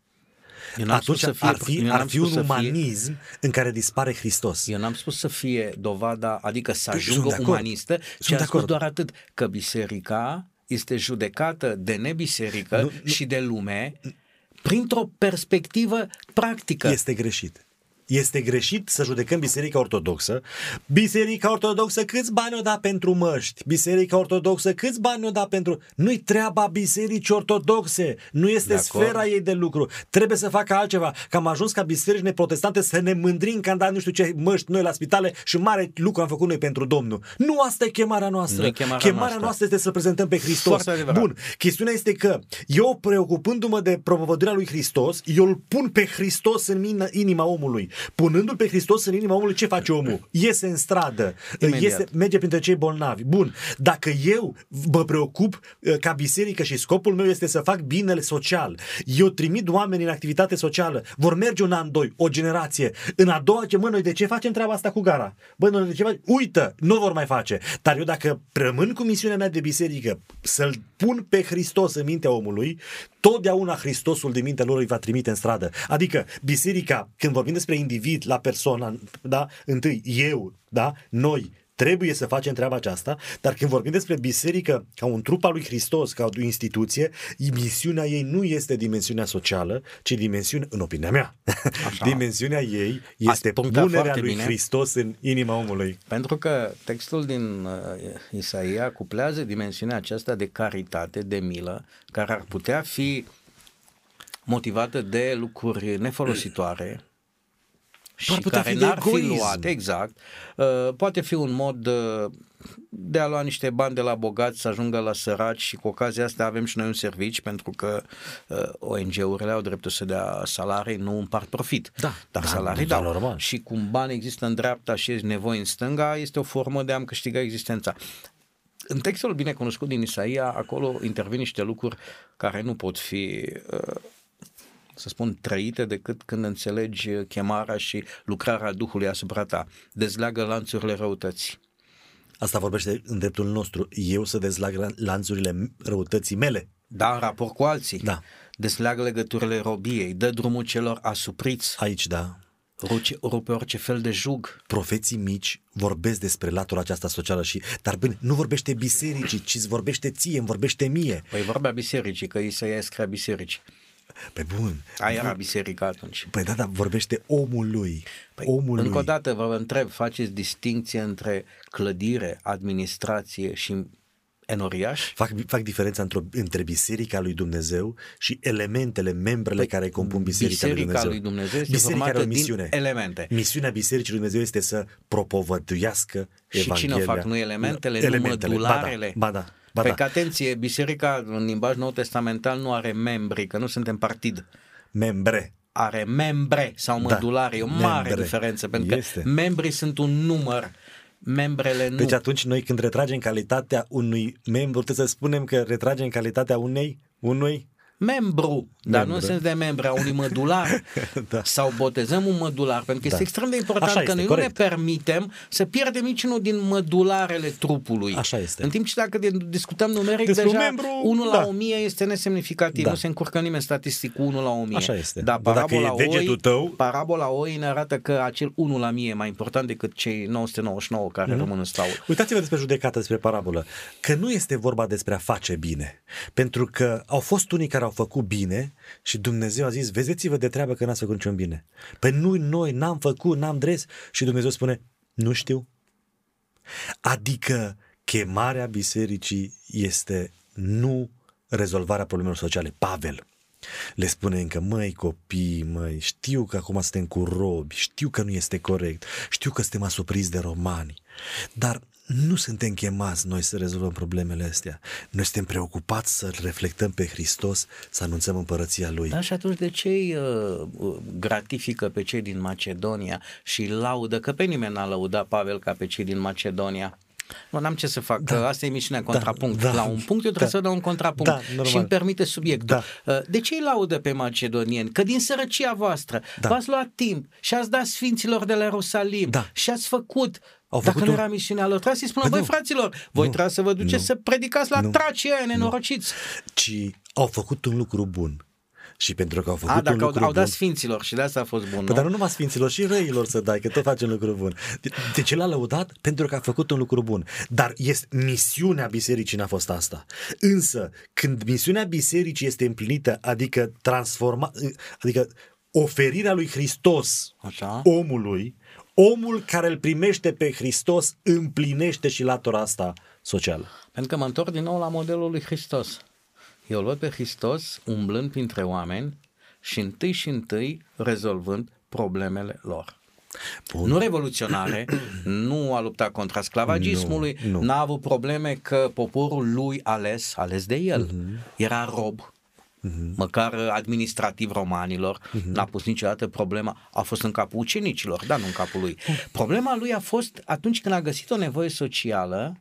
S1: Eu n-am
S2: atunci
S1: spus să fie-
S2: ar fi,
S1: eu
S2: ar
S1: n-am
S2: fi
S1: spus
S2: un
S1: să fie-
S2: umanism în care dispare Hristos.
S1: Eu n-am spus să fie dovada, adică să
S2: Păi, sunt
S1: ajungă
S2: de acord.
S1: umanistă, ci
S2: Sunt
S1: am
S2: de
S1: spus
S2: acord.
S1: doar atât, că biserica este judecată de nebiserică
S2: Nu, nu.
S1: și de lume printr-o perspectivă practică.
S2: Este greșit. Este greșit să judecăm Biserica Ortodoxă. Biserica Ortodoxă câți bani o da pentru măști? Biserica Ortodoxă câți bani o da pentru... Nu-i treaba Bisericii Ortodoxe. Nu este
S1: De acord.
S2: sfera ei de lucru. Trebuie să facă altceva. Că am ajuns ca bisericile protestante să ne mândrim că am dat nu știu ce măști noi la spitale și mare lucru am făcut noi pentru Domnul. Nu asta e chemarea noastră.
S1: Nu e chemarea
S2: chemarea
S1: noastră.
S2: noastră este să prezentăm pe Hristos.
S1: Foarte adevărat.
S2: Bun, Chestiunea este că eu, preocupându-mă de propovăduirea lui Hristos, eu îl pun pe Hristos în min- inima omului. Punându-l pe Hristos în inima omului, ce face omul? Iese în stradă,
S1: Imediat.
S2: iese, merge printre cei bolnavi. Bun, dacă eu mă preocup uh, ca biserică și scopul meu este să fac binele social, eu trimit oameni în activitate socială, vor merge un an, doi, o generație. În a doua, ce mă, noi de ce facem treaba asta cu gara? Bă, noi de ce facem? Uită, nu vor mai face. Dar eu dacă rămân cu misiunea mea de biserică, să-l pun pe Hristos în mintea omului, totdeauna Hristosul de mintea lor îi va trimite în stradă. Adică biserica, când vorbim despre individ la persoană, da, întâi eu, da, noi, Trebuie să facem treaba aceasta, dar când vorbim despre biserică ca un trup al lui Hristos, ca o instituție, misiunea ei nu este dimensiunea socială, ci dimensiunea, în opinia mea,
S1: Așa.
S2: dimensiunea ei este
S1: punctat
S2: punerea
S1: foarte
S2: lui
S1: bine.
S2: Hristos în inima omului.
S1: Pentru că textul din uh, Isaia cuplează dimensiunea aceasta de caritate, de milă, care ar putea fi motivată de lucruri nefolositoare și
S2: Ar putea
S1: care
S2: fi de
S1: n-ar fi
S2: egoism.
S1: luate, exact. Uh, poate fi un mod uh, de a lua niște bani de la bogați să ajungă la săraci și cu ocazia asta avem și noi un servici pentru că uh, ONG-urile au dreptul să dea salarii, nu împart profit.
S2: Da,
S1: dar
S2: da,
S1: salarii
S2: da,
S1: dau.
S2: normal.
S1: Și cum bani există în dreapta și ești nevoi în stânga, este o formă de a-mi câștiga existența. În textul bine cunoscut din Isaia, acolo intervin niște lucruri care nu pot fi, uh, să spun, trăite decât când înțelegi chemarea și lucrarea Duhului asupra ta. Dezleagă lanțurile răutății.
S2: Asta vorbește în dreptul nostru. Eu să dezlag lan- lanțurile răutății mele.
S1: Da, în raport cu alții.
S2: Da.
S1: Dezleagă legăturile robiei, dă drumul celor asupriți,
S2: Aici, da,
S1: rupe, rupe orice fel de jug.
S2: profeții mici vorbesc despre latura aceasta socială și, dar bine, nu vorbește bisericii, ci îți vorbește ție, îmi vorbește mie.
S1: Păi vorbea bisericii, că Isaia scria bisericii.
S2: Pe bun.
S1: Aia era biserica atunci.
S2: Păi da, dar vorbește omului.
S1: Păi,
S2: omului.
S1: încă o dată vă întreb, faceți distinție între clădire, administrație și enoriaș?
S2: Fac, fac diferența într între biserica lui Dumnezeu și elementele, membrele
S1: Păi,
S2: care compun biserica, lui
S1: biserica
S2: Dumnezeu.
S1: lui Dumnezeu este
S2: biserica
S1: formată
S2: are o
S1: din
S2: misiune.
S1: elemente.
S2: Misiunea bisericii lui Dumnezeu este să propovăduiască
S1: Și cine o
S2: Evanghelia.
S1: fac? Nu elementele, nu
S2: Elementele.
S1: mădularele?
S2: Ba da, ba da. Ba
S1: Păi
S2: da.
S1: că atenție, biserica în limbaj nou testamental nu are membri, că nu suntem partid.
S2: Membre.
S1: Are membre sau
S2: Da,
S1: mădulare. E o mare
S2: membre.
S1: diferență, pentru
S2: Este.
S1: că membrii sunt un număr, membrele nu.
S2: Deci atunci noi când retragem calitatea unui membru, trebuie să spunem că retragem calitatea unei, unui
S1: membru, dar nu
S2: Membru.
S1: în sens de membru, a unui mădular.
S2: Da.
S1: Sau botezăm un mădular, pentru că
S2: Da.
S1: este extrem de important
S2: Așa
S1: că
S2: este,
S1: noi
S2: corect.
S1: nu ne permitem să pierdem niciunul din mădularele trupului.
S2: Așa este.
S1: În timp ce dacă de- discutăm numeric,
S2: Despre
S1: deja
S2: un membru,
S1: 1 la
S2: da.
S1: 1000 este nesemnificativ,
S2: Da.
S1: nu se încurcă nimeni statistic cu 1 la 1000.
S2: Așa este.
S1: Dar
S2: Dar dacă
S1: parabola
S2: e degetul
S1: oi,
S2: tău-
S1: parabola oi ne arată că acel 1 la 1000 e mai important decât cei 999 care
S2: Mhm.
S1: rămân în staul.
S2: Uitați-vă despre judecată, despre parabolă, că nu este vorba despre a face bine. Pentru că au fost unii care au făcut bine și Dumnezeu a zis, vedeți-vă de treabă că n-ați făcut niciun bine. Păi nu noi n-am făcut, n-am dres și Dumnezeu spune, nu știu. Adică chemarea bisericii este nu rezolvarea problemelor sociale. Pavel le spune încă, măi copii, măi, știu că acum suntem cu robi, știu că nu este corect, știu că suntem asupriți de romani, dar nu suntem chemați noi să rezolvăm problemele astea. Noi suntem preocupați să reflectăm pe Hristos, să anunțăm împărăția Lui.
S1: Da, și atunci de ce îi uh, uh, gratifică pe cei din Macedonia și îi laudă, că pe nimeni n-a lăudat Pavel ca pe cei din Macedonia? Nu, n-am ce să fac, da. că asta e emisiunea contrapunct.
S2: Da, da,
S1: la un punct eu trebuie da, să dau un contrapunct
S2: da, normal.
S1: și îmi permite subiectul.
S2: Da.
S1: Uh, De ce îi laudă pe macedonieni? Că din sărăcia voastră
S2: Da.
S1: v-ați luat timp și ați dat sfinților de la Ierusalim
S2: Da.
S1: și ați făcut
S2: Au
S1: Dacă
S2: făcut
S1: nu
S2: un-
S1: era misiunea lor, trebuie să-i spună,
S2: Păi
S1: băi
S2: nu.
S1: fraților, voi
S2: Nu.
S1: trebuie să vă duceți
S2: Nu.
S1: să predicați la
S2: Nu.
S1: tracii aia nenorociți.
S2: Ci au făcut un lucru bun. Și pentru că au făcut
S1: A,
S2: un
S1: dacă au,
S2: lucru
S1: au dat
S2: bun,
S1: sfinților și de asta a fost bun,
S2: Păi,
S1: nu?
S2: dar nu numai sfinților, și răilor să dai, că tot face un lucru bun. De, de ce l-a lăudat? Pentru că a făcut un lucru bun. Dar este, misiunea bisericii n-a fost asta. Însă, când misiunea bisericii este împlinită, adică transforma, adică oferirea lui Hristos
S1: Așa.
S2: omului, omul care îl primește pe Hristos împlinește și latura asta socială.
S1: Pentru că mă întorc din nou la modelul lui Hristos. Eu îl văd pe Hristos umblând printre oameni și întâi și întâi rezolvând problemele lor.
S2: Bun.
S1: Nu revoluționare, nu a luptat contra sclavagismului,
S2: Nu, nu.
S1: n-a avut probleme că poporul lui ales, ales de el,
S2: Mhm.
S1: era rob, măcar administrativ romanilor,
S2: Mhm.
S1: n-a pus niciodată problema, a fost în capul ucenicilor, dar nu în capul lui. Problema lui a fost atunci când a găsit o nevoie socială,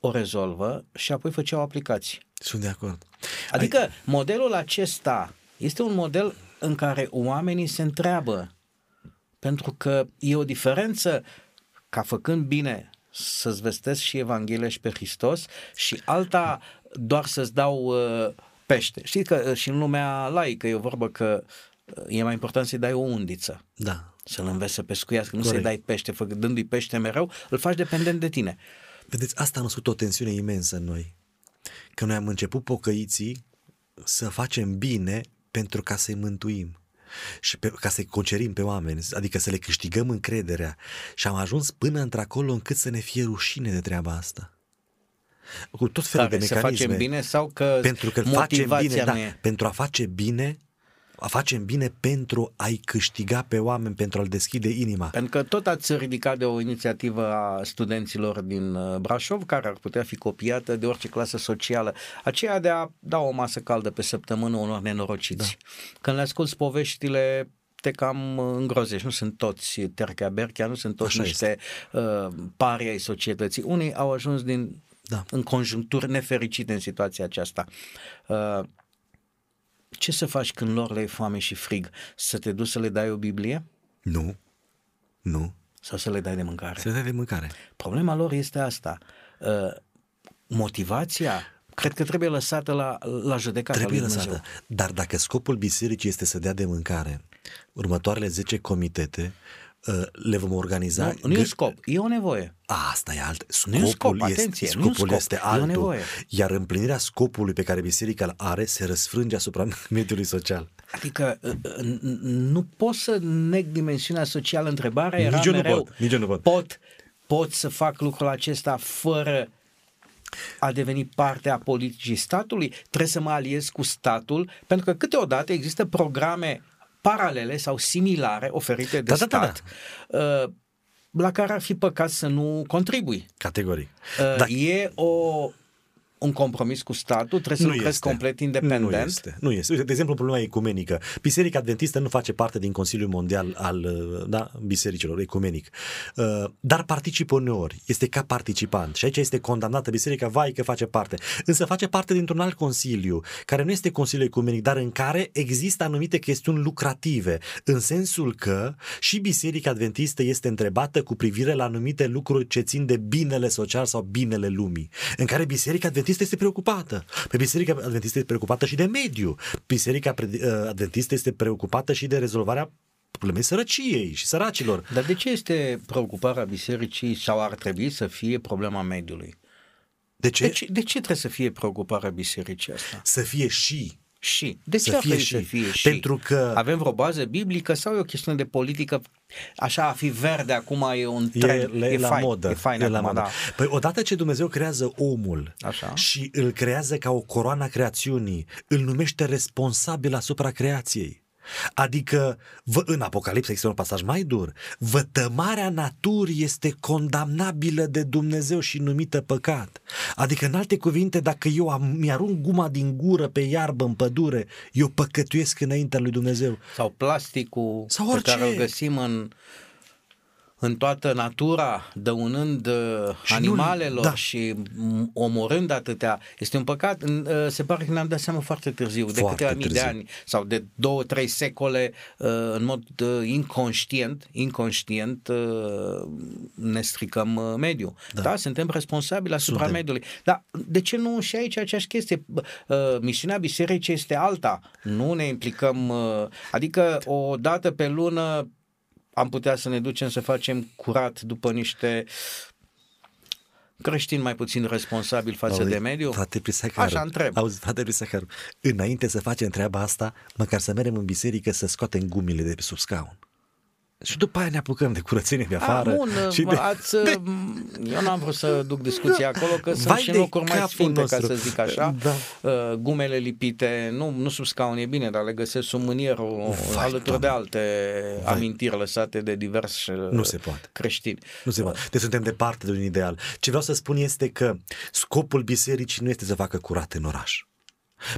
S1: o rezolvă și apoi făcea o aplicație.
S2: Sunt de acord.
S1: Adică modelul acesta este un model în care oamenii se întreabă, pentru că e o diferență ca făcând bine să-ți vestesc și Evanghelia și pe Hristos și alta doar să-ți dau uh, pește. Știi că uh, și în lumea laică e o vorbă că uh, e mai important să-i dai o undiță.
S2: Da.
S1: Să-l înveți să pescuiască, nu
S2: Corect.
S1: să-i dai pește, fă- dându-i pește mereu, îl faci dependent de tine.
S2: Vedeți, asta a născut o tensiune imensă în noi. Că noi am început pocăiții să facem bine pentru ca să-i mântuim și pe, ca să-i concerim pe oameni, adică să le câștigăm încrederea. Și am ajuns până într-acolo încât să ne fie rușine de treaba asta. Cu tot felul
S1: Care
S2: de
S1: să
S2: mecanisme.
S1: facem bine sau că
S2: pentru că facem
S1: motivația
S2: bine, da,
S1: nu e.
S2: pentru a face bine, a facem bine pentru a-i câștiga pe oameni, pentru a-l deschide inima.
S1: Pentru că tot ați ridicat de o inițiativă a studenților din uh, Brașov, care ar putea fi copiată de orice clasă socială, aceea de a da o masă caldă pe săptămână unor nenorociți. Da. Când le asculți poveștile, te cam uh, îngrozești. Nu sunt toți terchea berchea, nu sunt toți
S2: Așa
S1: niște uh, pari ai societății. Unii au ajuns din,
S2: Da.
S1: în conjuncturi nefericite în situația aceasta. Uh, ce să faci când lor le e foame și frig? Să te duci să le dai o Biblie?
S2: Nu, nu,
S1: Sau să le dai de mâncare?
S2: să dai de mâncare.
S1: Problema lor este asta. Uh, motivația cred că trebuie lăsată la, la judecata
S2: Trebuie
S1: lui Dumnezeu.
S2: lăsată. Dar dacă scopul bisericii este să dea de mâncare, următoarele 10 comitete uh, le vom organiza.
S1: Nu, nu e un
S2: gă-
S1: scop, e o nevoie.
S2: Asta e alt.
S1: Nu e un
S2: Scopul
S1: scop,
S2: este,
S1: atenție, nu e un
S2: scopul
S1: scop,
S2: este
S1: e o
S2: altul.
S1: nevoie.
S2: Iar împlinirea scopului pe care biserica îl are se răsfrânge asupra mediului social.
S1: Adică uh, uh, nu pot să neg dimensiunea socială. Întrebarea era
S2: Nici eu nu
S1: mereu,
S2: pot, nici eu nu pot.
S1: pot, pot să fac lucrul acesta fără a deveni parte a politicii statului? Trebuie să mă aliez cu statul? Pentru că câteodată există programe paralele sau similare oferite de
S2: Da, da, da,
S1: stat uh, la care ar fi păcat să nu contribui.
S2: Categoric.
S1: Uh,
S2: Da.
S1: E o, un compromis cu statul, trebuie să lucrezi complet independent.
S2: Nu este. Nu este. Uite, de exemplu, problema ecumenică. Biserica Adventistă nu face parte din Consiliul Mondial al uh, da, bisericilor, ecumenic. Uh, Dar participă uneori. Este ca participant. Și aici este condamnată biserica, vai că face parte. Însă face parte dintr-un alt consiliu, care nu este Consiliul Ecumenic, dar în care există anumite chestiuni lucrative, în sensul că și Biserica Adventistă este întrebată cu privire la anumite lucruri ce țin de binele social sau binele lumii, în care Biserica Adventistă este preocupată. Pe Biserica Adventistă este preocupată și de mediu. Biserica Pre- uh, Adventistă este preocupată și de rezolvarea problemei sărăciei și săracilor.
S1: Dar de ce este preocuparea bisericii sau ar trebui să fie problema mediului?
S2: De ce?
S1: De ce, de ce trebuie să fie preocuparea bisericii asta?
S2: Să fie și
S1: Și. De ce
S2: Să
S1: ar
S2: fie
S1: trebui
S2: și.
S1: să fie și?
S2: Pentru că-
S1: Avem vreo bază biblică sau e o chestiune de politică? Așa, a fi verde acum e un
S2: E,
S1: trend.
S2: le,
S1: e
S2: la
S1: fain,
S2: modă.
S1: E fain
S2: e la
S1: acum,
S2: modă.
S1: da.
S2: Păi odată ce Dumnezeu creează omul
S1: Așa.
S2: și îl creează ca o coroană a creațiunii, îl numește responsabil asupra creației. Adică, vă, în Apocalipsa există un pasaj mai dur, vătămarea naturii este condamnabilă de Dumnezeu și numită păcat. Adică, în alte cuvinte, dacă eu am, mi-arunc guma din gură pe iarbă în pădure, eu păcătuiesc înaintea lui Dumnezeu.
S1: Sau plasticul
S2: Sau
S1: pe
S2: orice.
S1: care îl găsim în, în toată natura, dăunând uh,
S2: Și nu-
S1: animalelor
S2: da.
S1: și m, omorând atâtea, este un păcat. În, uh, Se pare că ne-am dat seama foarte târziu, de
S2: Foarte
S1: câteva mii de
S2: târziu.
S1: ani sau de două, trei secole, uh, în mod uh, inconștient, inconștient uh, ne stricăm uh, mediul. Da. da, suntem responsabili asupra
S2: Suntem.
S1: mediului. Dar de ce nu și aici aceeași chestie? B- uh, Misiunea bisericii este alta. Nu ne implicăm, uh, adică o dată pe lună am putea să ne ducem să facem curat după niște creștini mai puțin responsabili față
S2: Auzi,
S1: de mediu?
S2: Frate Prisacaru,
S1: Așa întreb.
S2: Auzi, frate Prisacaru, înainte să facem treaba asta, măcar să mergem în biserică să scoatem gumile de pe sub scaun. Și după aia ne apucăm de curățenie de afară.
S1: A, bun,
S2: și
S1: de... ați, de... eu n-am vrut să duc discuția acolo, că sunt
S2: Vai
S1: și
S2: de
S1: locuri mai
S2: capul
S1: sfinte,
S2: nostru.
S1: ca să zic așa.
S2: Da.
S1: Uh, Gumele lipite, nu, nu sub scaun e bine, dar le găsesc sub mânierul
S2: Vai,
S1: alături de
S2: Doamne.
S1: alte
S2: Vai.
S1: amintiri lăsate de diversi uh,
S2: Nu se poate.
S1: creștini.
S2: Nu se poate. Deci suntem departe de un ideal. Ce vreau să spun este că scopul bisericii nu este să facă curat în oraș.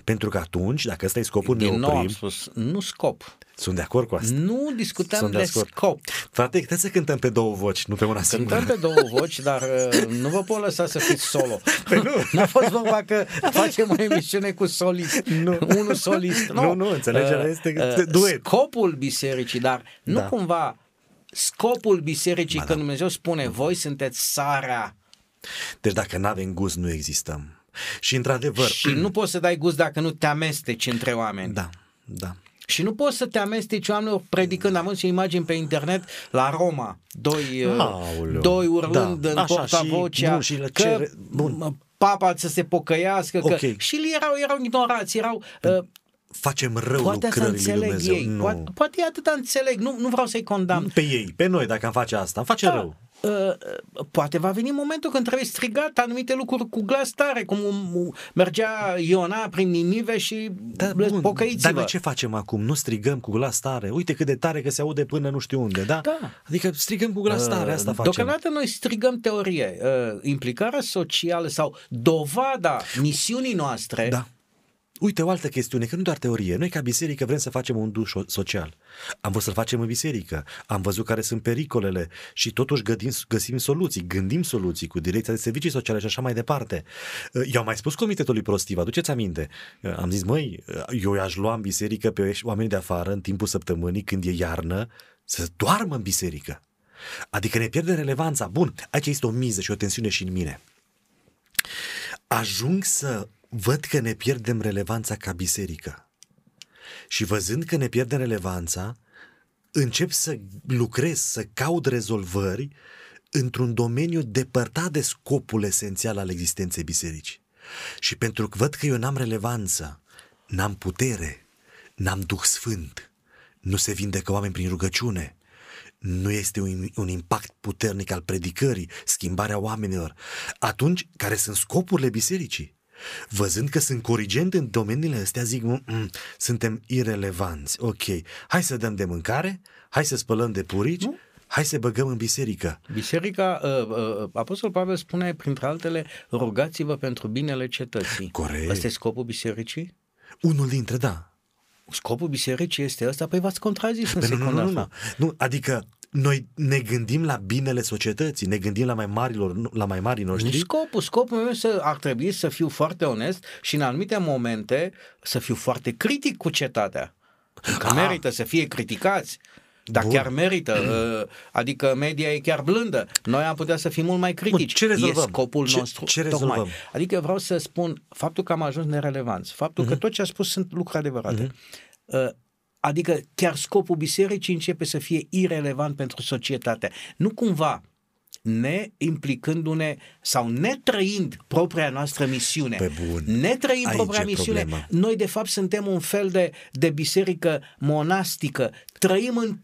S2: Pentru că atunci, dacă ăsta e scopul, ne
S1: Din nou am
S2: oprim.
S1: spus, nu scop.
S2: Sunt de acord cu asta.
S1: Nu discutăm
S2: Sunt
S1: de,
S2: de acord.
S1: scop.
S2: Frate, trebuie să cântăm pe două voci, nu pe una singură.
S1: Cântăm pe două voci, dar uh, nu vă pot lăsa să fiți solo. Păi nu. N-a fost vorba că facem o emisiune cu solist.
S2: Nu.
S1: Unul solist. Nu,
S2: Nu, nu, înțelegerea este că- duet.
S1: Scopul bisericii, dar nu
S2: Da.
S1: cumva scopul bisericii,
S2: Ba
S1: când
S2: da.
S1: Dumnezeu spune, voi sunteți sarea
S2: Deci dacă nu avem gust, nu existăm. Și într-adevăr...
S1: și nu poți să dai gust dacă nu te amesteci între oameni.
S2: Da, da.
S1: Și nu poți să te amesteci oamenilor predicând. Am văzut și imagini pe internet la Roma. Doi, uh,
S2: Aoleu.
S1: doi urlând
S2: Da.
S1: în
S2: Așa,
S1: portavocea
S2: și- bun, și le
S1: că
S2: cere- bun.
S1: m- papa să se pocăiască. Că,
S2: Ok.
S1: și li erau, erau ignorați, erau... Uh,
S2: Facem rău
S1: poate să
S2: lucrării lui
S1: înțeleg
S2: Dumnezeu.
S1: ei.
S2: Nu.
S1: Poate, poate atâta înțeleg. Nu, nu vreau să-i condamn.
S2: Pe ei, pe noi, dacă am face asta, am face rău.
S1: Uh, uh, poate va veni momentul când trebuie strigat anumite lucruri cu glas tare, cum um, mergea Iona prin Ninive și
S2: Da,
S1: le-
S2: bun,
S1: pocăiți-vă.
S2: dar noi ce facem acum? Nu strigăm cu glas tare? Uite cât de tare că se aude până nu știu unde, da?
S1: Da.
S2: Adică strigăm cu glas tare, asta
S1: Uh,
S2: facem.
S1: Deocamdată noi strigăm teorie. Uh, implicarea socială sau dovada misiunii noastre
S2: Da. Uite o altă chestiune, că nu doar teorie. Noi ca biserică vrem să facem un duș social. Am vrut să-l facem în biserică. Am văzut care sunt pericolele și totuși gădim, găsim soluții, gândim soluții cu direcția de servicii sociale și așa mai departe. Eu am mai spus comitetului prostiv, aduceți aminte. Am zis, măi, eu i-aș lua în biserică pe oamenii de afară în timpul săptămânii când e iarnă să doarmă în biserică. Adică ne pierdem relevanța. Bun, aici este o miză și o tensiune și în mine ajung să văd că ne pierdem relevanța ca biserică. Și văzând că ne pierdem relevanța, încep să lucrez, să caut rezolvări într-un domeniu depărtat de scopul esențial al existenței bisericii. Și pentru că văd că eu n-am relevanță, n-am putere, n-am Duh Sfânt, nu se vindecă oameni prin rugăciune, nu este un, un impact puternic al predicării, schimbarea oamenilor, atunci care sunt scopurile bisericii? Văzând că sunt corigent în domeniile astea, zic, "Mm, suntem irelevanți. Ok, hai să dăm de mâncare, hai să spălăm de purici, nu? hai să băgăm în biserică.
S1: Biserica, uh, uh, Apostol Pavel spune, printre altele, rugați-vă pentru binele cetății.
S2: Corect.
S1: Ăsta e scopul bisericii?
S2: Unul dintre, da.
S1: Scopul bisericii este ăsta? Păi v-ați contrazis în
S2: Păi nu, nu,
S1: secunda
S2: nu, nu,
S1: asta.
S2: nu. nu. Adică noi ne gândim la binele societății, ne gândim la mai marilor, nu- la mai marii
S1: Nu
S2: noștri.
S1: scopul. Scopul meu să, ar trebui să fiu foarte onest și în anumite momente să fiu foarte critic cu cetatea. Că
S2: Ah.
S1: merită să fie criticați. Dar
S2: Bun.
S1: chiar merită, uh, adică media e chiar blândă. Noi am putea să fim mult mai critici.
S2: ce rezolvăm?
S1: E scopul
S2: Ce-
S1: nostru.
S2: ce
S1: tocmai.
S2: rezolvăm?
S1: Adică vreau să spun faptul că am ajuns nerelevanți, faptul
S2: Mhm.
S1: că tot ce a spus sunt lucruri adevărate. Uh, Adică chiar scopul bisericii începe să fie irelevant pentru societate. Nu cumva ne implicându-ne sau netrăind propria noastră misiune.
S2: Pe bun.
S1: Netrăind
S2: Aici
S1: propria
S2: e
S1: misiune.
S2: problema.
S1: Noi de fapt suntem un fel de, de biserică monastică. Trăim în,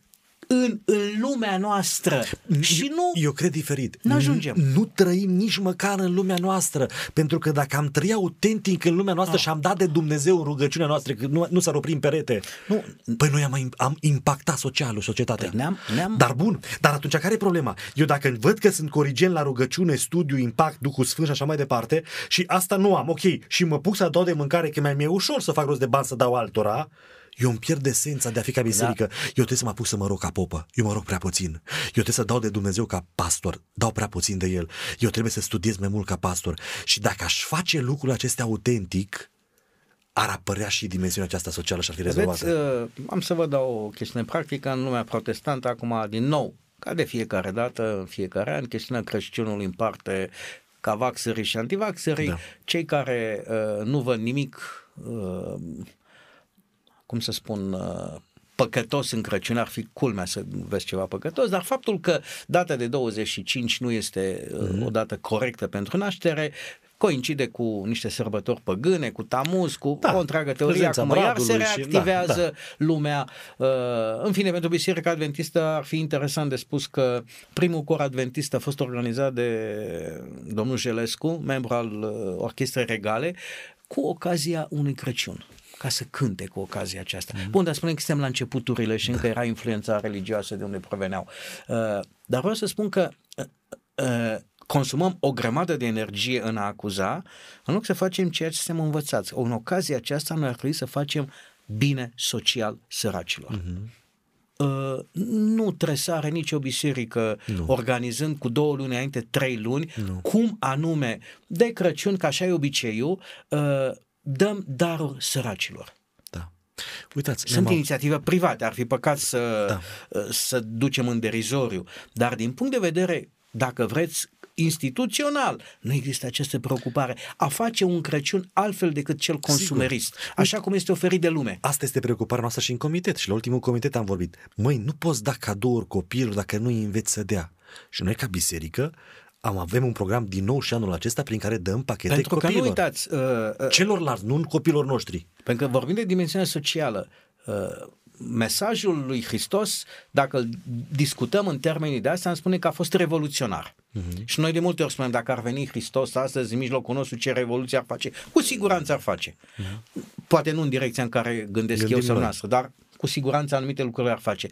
S1: în, în lumea noastră și nu...
S2: Eu cred diferit.
S1: N-ajungem.
S2: Nu, nu trăim nici măcar în lumea noastră. Pentru că dacă am trăit autentic în lumea noastră
S1: Ah.
S2: și am dat de Dumnezeu în rugăciunea noastră, că nu, nu s-ar opri în perete,
S1: Nu.
S2: păi noi am, am impactat socialul, societatea.
S1: Păi ne-am- ne-am-
S2: Dar bun, dar atunci care e problema? Eu dacă văd că sunt corigent la rugăciune, studiu, impact, Duhul Sfânt și așa mai departe și asta nu am, ok, și mă pun să dau de mâncare, că mai mi-e ușor să fac rost de bani să dau altora, Eu îmi pierd esența de a fi ca biserică. Da. Eu trebuie să mă apuc să mă rog ca popă. Eu mă rog prea puțin. Eu trebuie să dau de Dumnezeu ca pastor. Dau prea puțin de el. Eu trebuie să studiez mai mult ca pastor. Și dacă aș face lucrurile acestea autentic, ar apărea și dimensiunea aceasta socială și ar fi rezolvată.
S1: Vedeți, uh, am să vă dau o chestiune practică în lumea protestantă, acum din nou, ca de fiecare dată, în fiecare an, chestiunea creștinului în parte ca vaxării și antivaxării, da. cei care uh, nu văd nimic, uh, cum să spun, uh, păcătos în Crăciun, ar fi culmea să vezi ceva păcătos, dar faptul că data de 25 nu este uh, mm-hmm. o dată corectă pentru naștere, coincide cu niște sărbători păgâne, cu tamuz, cu da, o întreagă teorie, acum iar se reactivează și, da, da. lumea. Uh, în fine, pentru Biserica Adventistă ar fi interesant de spus că primul cor adventist a fost organizat de domnul Jelescu, membru al uh, Orchestrei Regale, cu ocazia unui Crăciun ca să cânte cu ocazia aceasta. Mm. Bun, dar spunem că suntem la începuturile și încă da. era influența religioasă de unde proveneau. Uh, dar vreau să spun că uh, uh, consumăm o grămadă de energie în a acuza, în loc să facem ceea ce suntem învățați. În ocazia aceasta noi ar trebui să facem bine social săracilor. Uh-huh. Uh, nu tresare nicio biserică nu. organizând cu două luni înainte, trei luni, nu. cum anume de Crăciun, ca așa e obiceiul, uh, dăm daruri săracilor.
S2: Da. Uitați,
S1: Sunt am... inițiative private, ar fi păcat să, da. Uh, să ducem în derizoriu, dar din punct de vedere, dacă vreți, instituțional nu există această preocupare a face un Crăciun altfel decât cel consumerist, Sigur. așa cum este oferit de lume.
S2: Asta este preocuparea noastră și în comitet și la ultimul comitet am vorbit. Măi, nu poți da cadouri copiilor dacă nu îi înveți să dea. Și noi ca biserică am avem un program din nou și anul acesta prin care dăm pachete
S1: pentru
S2: copiilor.
S1: Că nu uitați, uh,
S2: uh, celorlalți, nu copilor noștri.
S1: Pentru că vorbim de dimensiunea socială. Uh, mesajul lui Hristos, dacă îl discutăm în termenii de asta, am spune că a fost revoluționar. Uh-huh. Și noi de multe ori spunem, dacă ar veni Hristos astăzi în mijlocul nostru, ce revoluție ar face? Cu siguranță ar face. Uh-huh. Poate nu în direcția în care gândesc Gândim eu sau noastră, dar cu siguranță anumite lucruri ar face.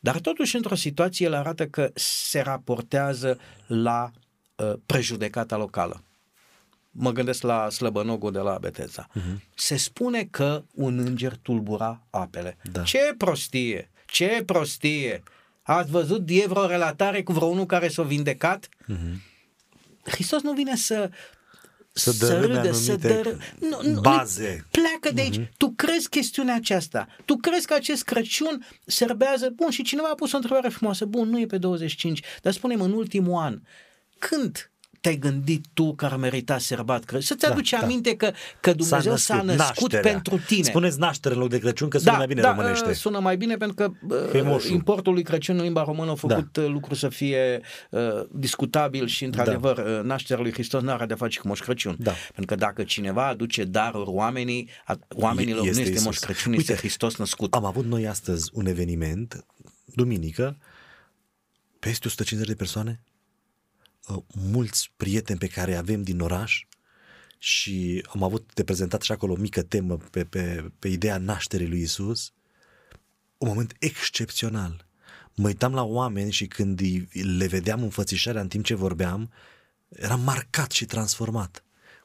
S1: Dar totuși, într-o situație, el arată că se raportează la uh, prejudecata locală mă gândesc la slăbănogul de la Beteza. Uh-huh. Se spune că un înger tulbura apele. Da. Ce prostie! Ce prostie! Ați văzut, e vreo relatare cu vreunul care s-a vindecat? Uh-huh. Hristos nu vine să
S2: să, să râde, să dă... Nu, nu, baze.
S1: Pleacă de aici. Uh-huh. Tu crezi chestiunea aceasta. Tu crezi că acest Crăciun serbează... Bun, și cineva a pus o întrebare frumoasă. Bun, nu e pe 25, dar spunem în ultimul an. Când te-ai gândit tu că ar merita serbat Crăciun? Să-ți da, aduci da, aminte da. că, că Dumnezeu s-a născut, s-a născut pentru tine.
S2: Spuneți naștere în loc de Crăciun că sună da, mai bine
S1: da,
S2: românește.
S1: sună mai bine pentru că Femoșul. importul lui Crăciun în limba română a făcut da. lucrul să fie uh, discutabil și într-adevăr da. nașterea lui Hristos nu are de face cu Moș Crăciun. Da. Pentru că dacă cineva aduce daruri oamenii, oamenilor este nu este Iisus. Moș Crăciun, Uite, este Hristos născut.
S2: Am avut noi astăzi un eveniment, duminică, peste 150 de persoane Uh, mulți prieteni pe care avem din oraș și am avut de prezentat și acolo o mică temă pe, pe, pe ideea nașterii lui Isus. Un moment excepțional. Mă uitam la oameni și când le vedeam înfățișarea în timp ce vorbeam, eram marcat și transformat.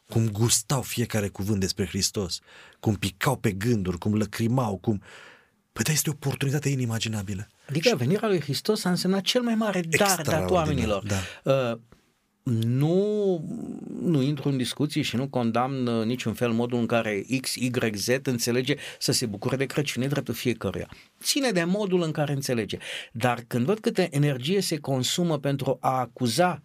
S2: Cum gustau fiecare cuvânt despre Hristos, cum picau pe gânduri, cum lăcrimau, cum... Păi da, este o oportunitate inimaginabilă.
S1: Adică venirea lui Hristos a însemnat cel mai mare dar dat oamenilor. Da. Uh, nu, nu intru în discuții și nu condamn uh, niciun fel modul în care X, Y, Z înțelege să se bucure de Crăciun, e dreptul fiecăruia. Ține de modul în care înțelege. Dar când văd câte energie se consumă pentru a acuza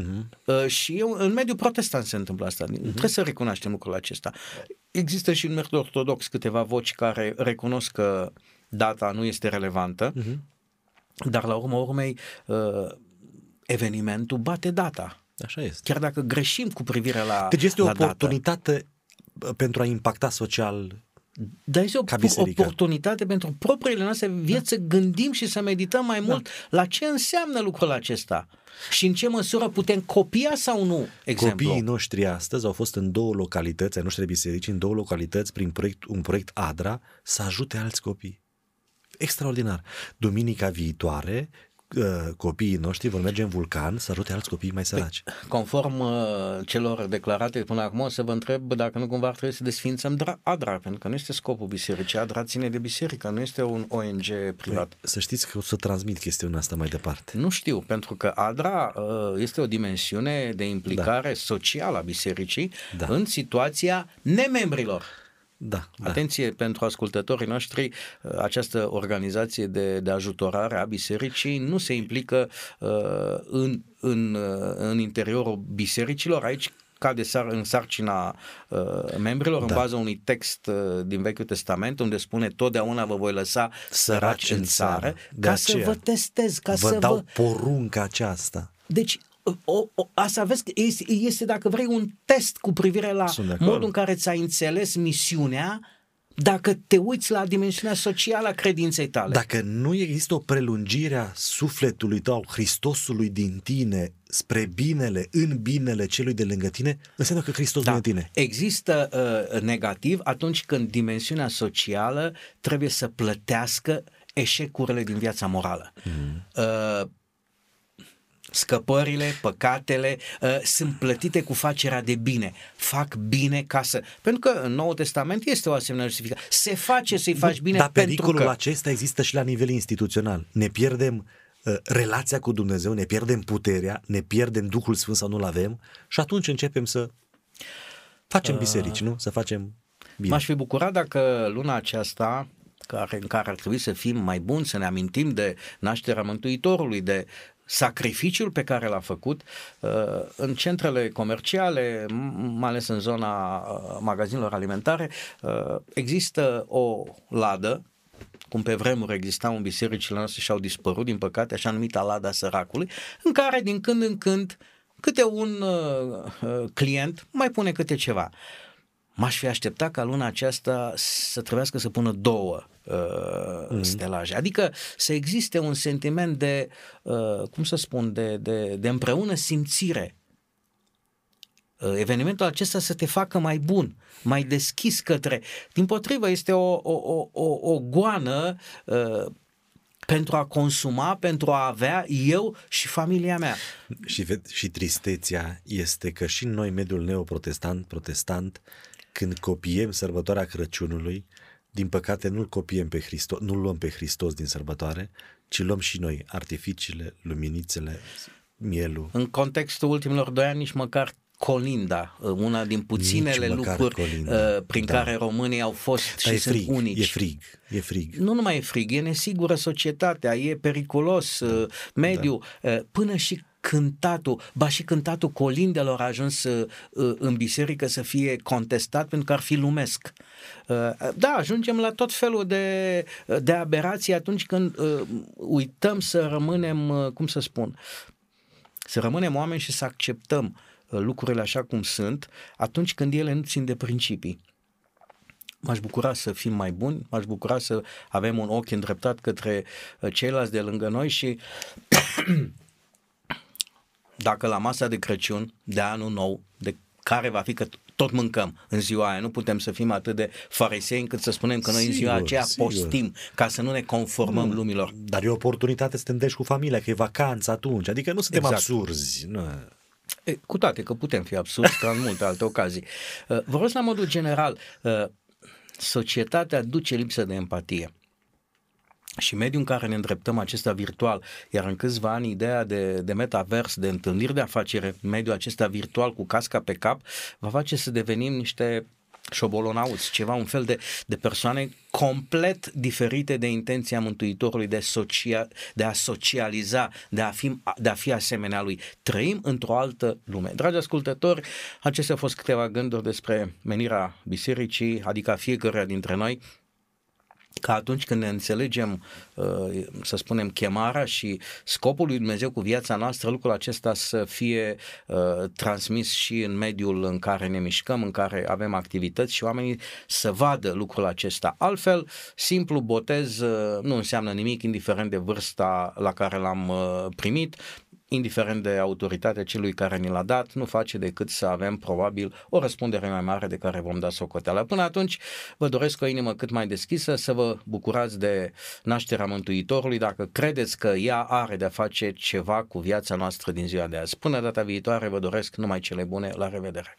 S1: Uh-huh. Și eu, în mediul protestant se întâmplă asta. Uh-huh. Trebuie să recunoaștem lucrul acesta. Există și în mediul ortodox câteva voci care recunosc că data nu este relevantă, uh-huh. dar la urma urmei uh, evenimentul bate data.
S2: Așa este.
S1: Chiar dacă greșim cu privire la
S2: Deci este
S1: o
S2: oportunitate dată. pentru a impacta social
S1: dar este o oportunitate pentru propriile noastre vieți da. să gândim și să medităm mai mult da. la ce înseamnă lucrul acesta și în ce măsură putem copia sau nu exemplu.
S2: Copiii noștri astăzi au fost în două localități, ai noștri biserici, în două localități prin proiect, un proiect ADRA să ajute alți copii. Extraordinar. Duminica viitoare uh, copiii noștri vor merge în vulcan să ajute alți copii mai săraci.
S1: Conform uh, celor declarate până acum, o să vă întreb dacă nu cumva ar trebui să desfințăm dra- ADRA, pentru că nu este scopul bisericii. ADRA ține de biserică, nu este un ONG privat.
S2: Păi, să știți că o să transmit chestiunea asta mai departe.
S1: Nu știu, pentru că ADRA uh, este o dimensiune de implicare da. socială a bisericii
S2: Da.
S1: în situația nemembrilor.
S2: Da, da.
S1: Atenție pentru ascultătorii noștri, uh, această organizație de, de ajutorare a bisericii nu se implică uh, în, în, uh, în interiorul bisericilor, aici cade sar, în sarcina uh, membrilor da. în
S2: Da.
S1: baza unui text uh, din Vechiul Testament unde spune totdeauna vă voi lăsa săraci în țară
S2: De
S1: ca să
S2: aceea,
S1: vă testez, ca
S2: vă
S1: să
S2: dau
S1: vă...
S2: porunca aceasta.
S1: Deci o, o, asta vezi că este, este, dacă vrei, un test cu privire la
S2: Sunt de acord.
S1: modul în care ți-ai înțeles misiunea dacă te uiți la dimensiunea socială a credinței tale.
S2: Dacă nu există o prelungire a sufletului tău, Hristosului din tine, spre binele, în binele celui de lângă tine, înseamnă că Hristos nu e în tine.
S1: Există uh, negativ atunci când dimensiunea socială trebuie să plătească eșecurile din viața morală. Mm. Uh, scăpările, păcatele uh, sunt plătite cu facerea de bine. Fac bine ca să... Pentru că în Noul Testament este o asemenea justificare. Se face să-i faci bine
S2: Dar
S1: pentru
S2: pericolul
S1: că...
S2: acesta există și la nivel instituțional. Ne pierdem uh, relația cu Dumnezeu, ne pierdem puterea, ne pierdem Duhul Sfânt sau nu-L avem și atunci începem să facem biserici, nu? Să facem bine.
S1: M-aș fi bucurat dacă luna aceasta care, în care ar trebui să fim mai buni, să ne amintim de nașterea Mântuitorului, de sacrificiul pe care l-a făcut uh, în centrele comerciale, m- mai ales în zona uh, magazinelor alimentare, uh, există o ladă cum pe vremuri existau în bisericile noastre și au dispărut, din păcate, așa numita lada săracului, în care din când în când câte un uh, uh, client mai pune câte ceva. M-aș fi așteptat ca luna aceasta să trebuiască să pună două uh, mm. stelaje. Adică să existe un sentiment de, uh, cum să spun, de, de, de împreună simțire. Uh, evenimentul acesta să te facă mai bun, mai deschis către... Din potrivă, este o, o, o, o, o goană uh, pentru a consuma, pentru a avea eu și familia mea.
S2: Și, ved- și tristețea este că și noi, mediul neoprotestant, protestant, când copiem sărbătoarea Crăciunului, din păcate nu-l copiem pe Hristos, nu luăm pe Hristos din sărbătoare, ci luăm și noi artificiile, luminițele, mielul.
S1: În contextul ultimilor doi ani, nici măcar colinda, uh, una din puținele
S2: Nici măcar
S1: lucruri
S2: colinda,
S1: uh, prin
S2: da.
S1: care românii au fost
S2: Dar
S1: și
S2: e
S1: sunt
S2: frig,
S1: unici.
S2: e frig, e frig.
S1: Nu numai e frig, e nesigură societatea, e periculos uh, mediul, uh, până și cântatul, ba și cântatul colindelor a ajuns uh, uh, în biserică să fie contestat pentru că ar fi lumesc. Uh, Da, ajungem la tot felul de, de aberații atunci când uh, uităm să rămânem, uh, cum să spun, să rămânem oameni și să acceptăm uh, lucrurile așa cum sunt, atunci când ele nu țin de principii. M-aș bucura să fim mai buni, m-aș bucura să avem un ochi îndreptat către uh, ceilalți de lângă noi și dacă la masa de Crăciun, de anul nou, de care va fi că tot mâncăm în ziua aia, nu putem să fim atât de farisei încât să spunem că noi în ziua
S2: Sigur,
S1: aceea
S2: sigur.
S1: postim ca să nu ne conformăm
S2: Nu.
S1: lumilor.
S2: Dar e o oportunitate să te îndești cu familia, că e vacanță atunci. Adică nu suntem
S1: Exact.
S2: absurzi. Nu.
S1: E, cu toate că putem fi absurzi ca în multe alte ocazii. Uh, Vă rog la modul general, uh, societatea duce lipsă de empatie. Și mediul în care ne îndreptăm acesta virtual, iar în câțiva ani ideea de, de metavers, de întâlniri de afacere, mediul acesta virtual cu casca pe cap, va face să devenim niște șobolonauți, ceva, un fel de, de persoane complet diferite de intenția Mântuitorului de, socia, de a socializa, de a, fi, de a fi asemenea lui. Trăim într-o altă lume. Dragi ascultători, acestea au fost câteva gânduri despre menirea bisericii, adică a fiecăruia dintre noi, ca atunci când ne înțelegem, uh, să spunem, chemarea și scopul lui Dumnezeu cu viața noastră, lucrul acesta să fie uh, transmis și în mediul în care ne mișcăm, în care avem activități și oamenii să vadă lucrul acesta. Altfel, simplu botez uh, nu înseamnă nimic, indiferent de vârsta la care l-am uh, primit. Indiferent de autoritatea celui care ni l-a dat, nu face decât să avem probabil o răspundere mai mare de care vom da socoteală. Până atunci, vă doresc o inimă cât mai deschisă, să vă bucurați de nașterea Mântuitorului, dacă credeți că ea are de a face ceva cu viața noastră din ziua de azi. Până data viitoare, vă doresc numai cele bune. La revedere!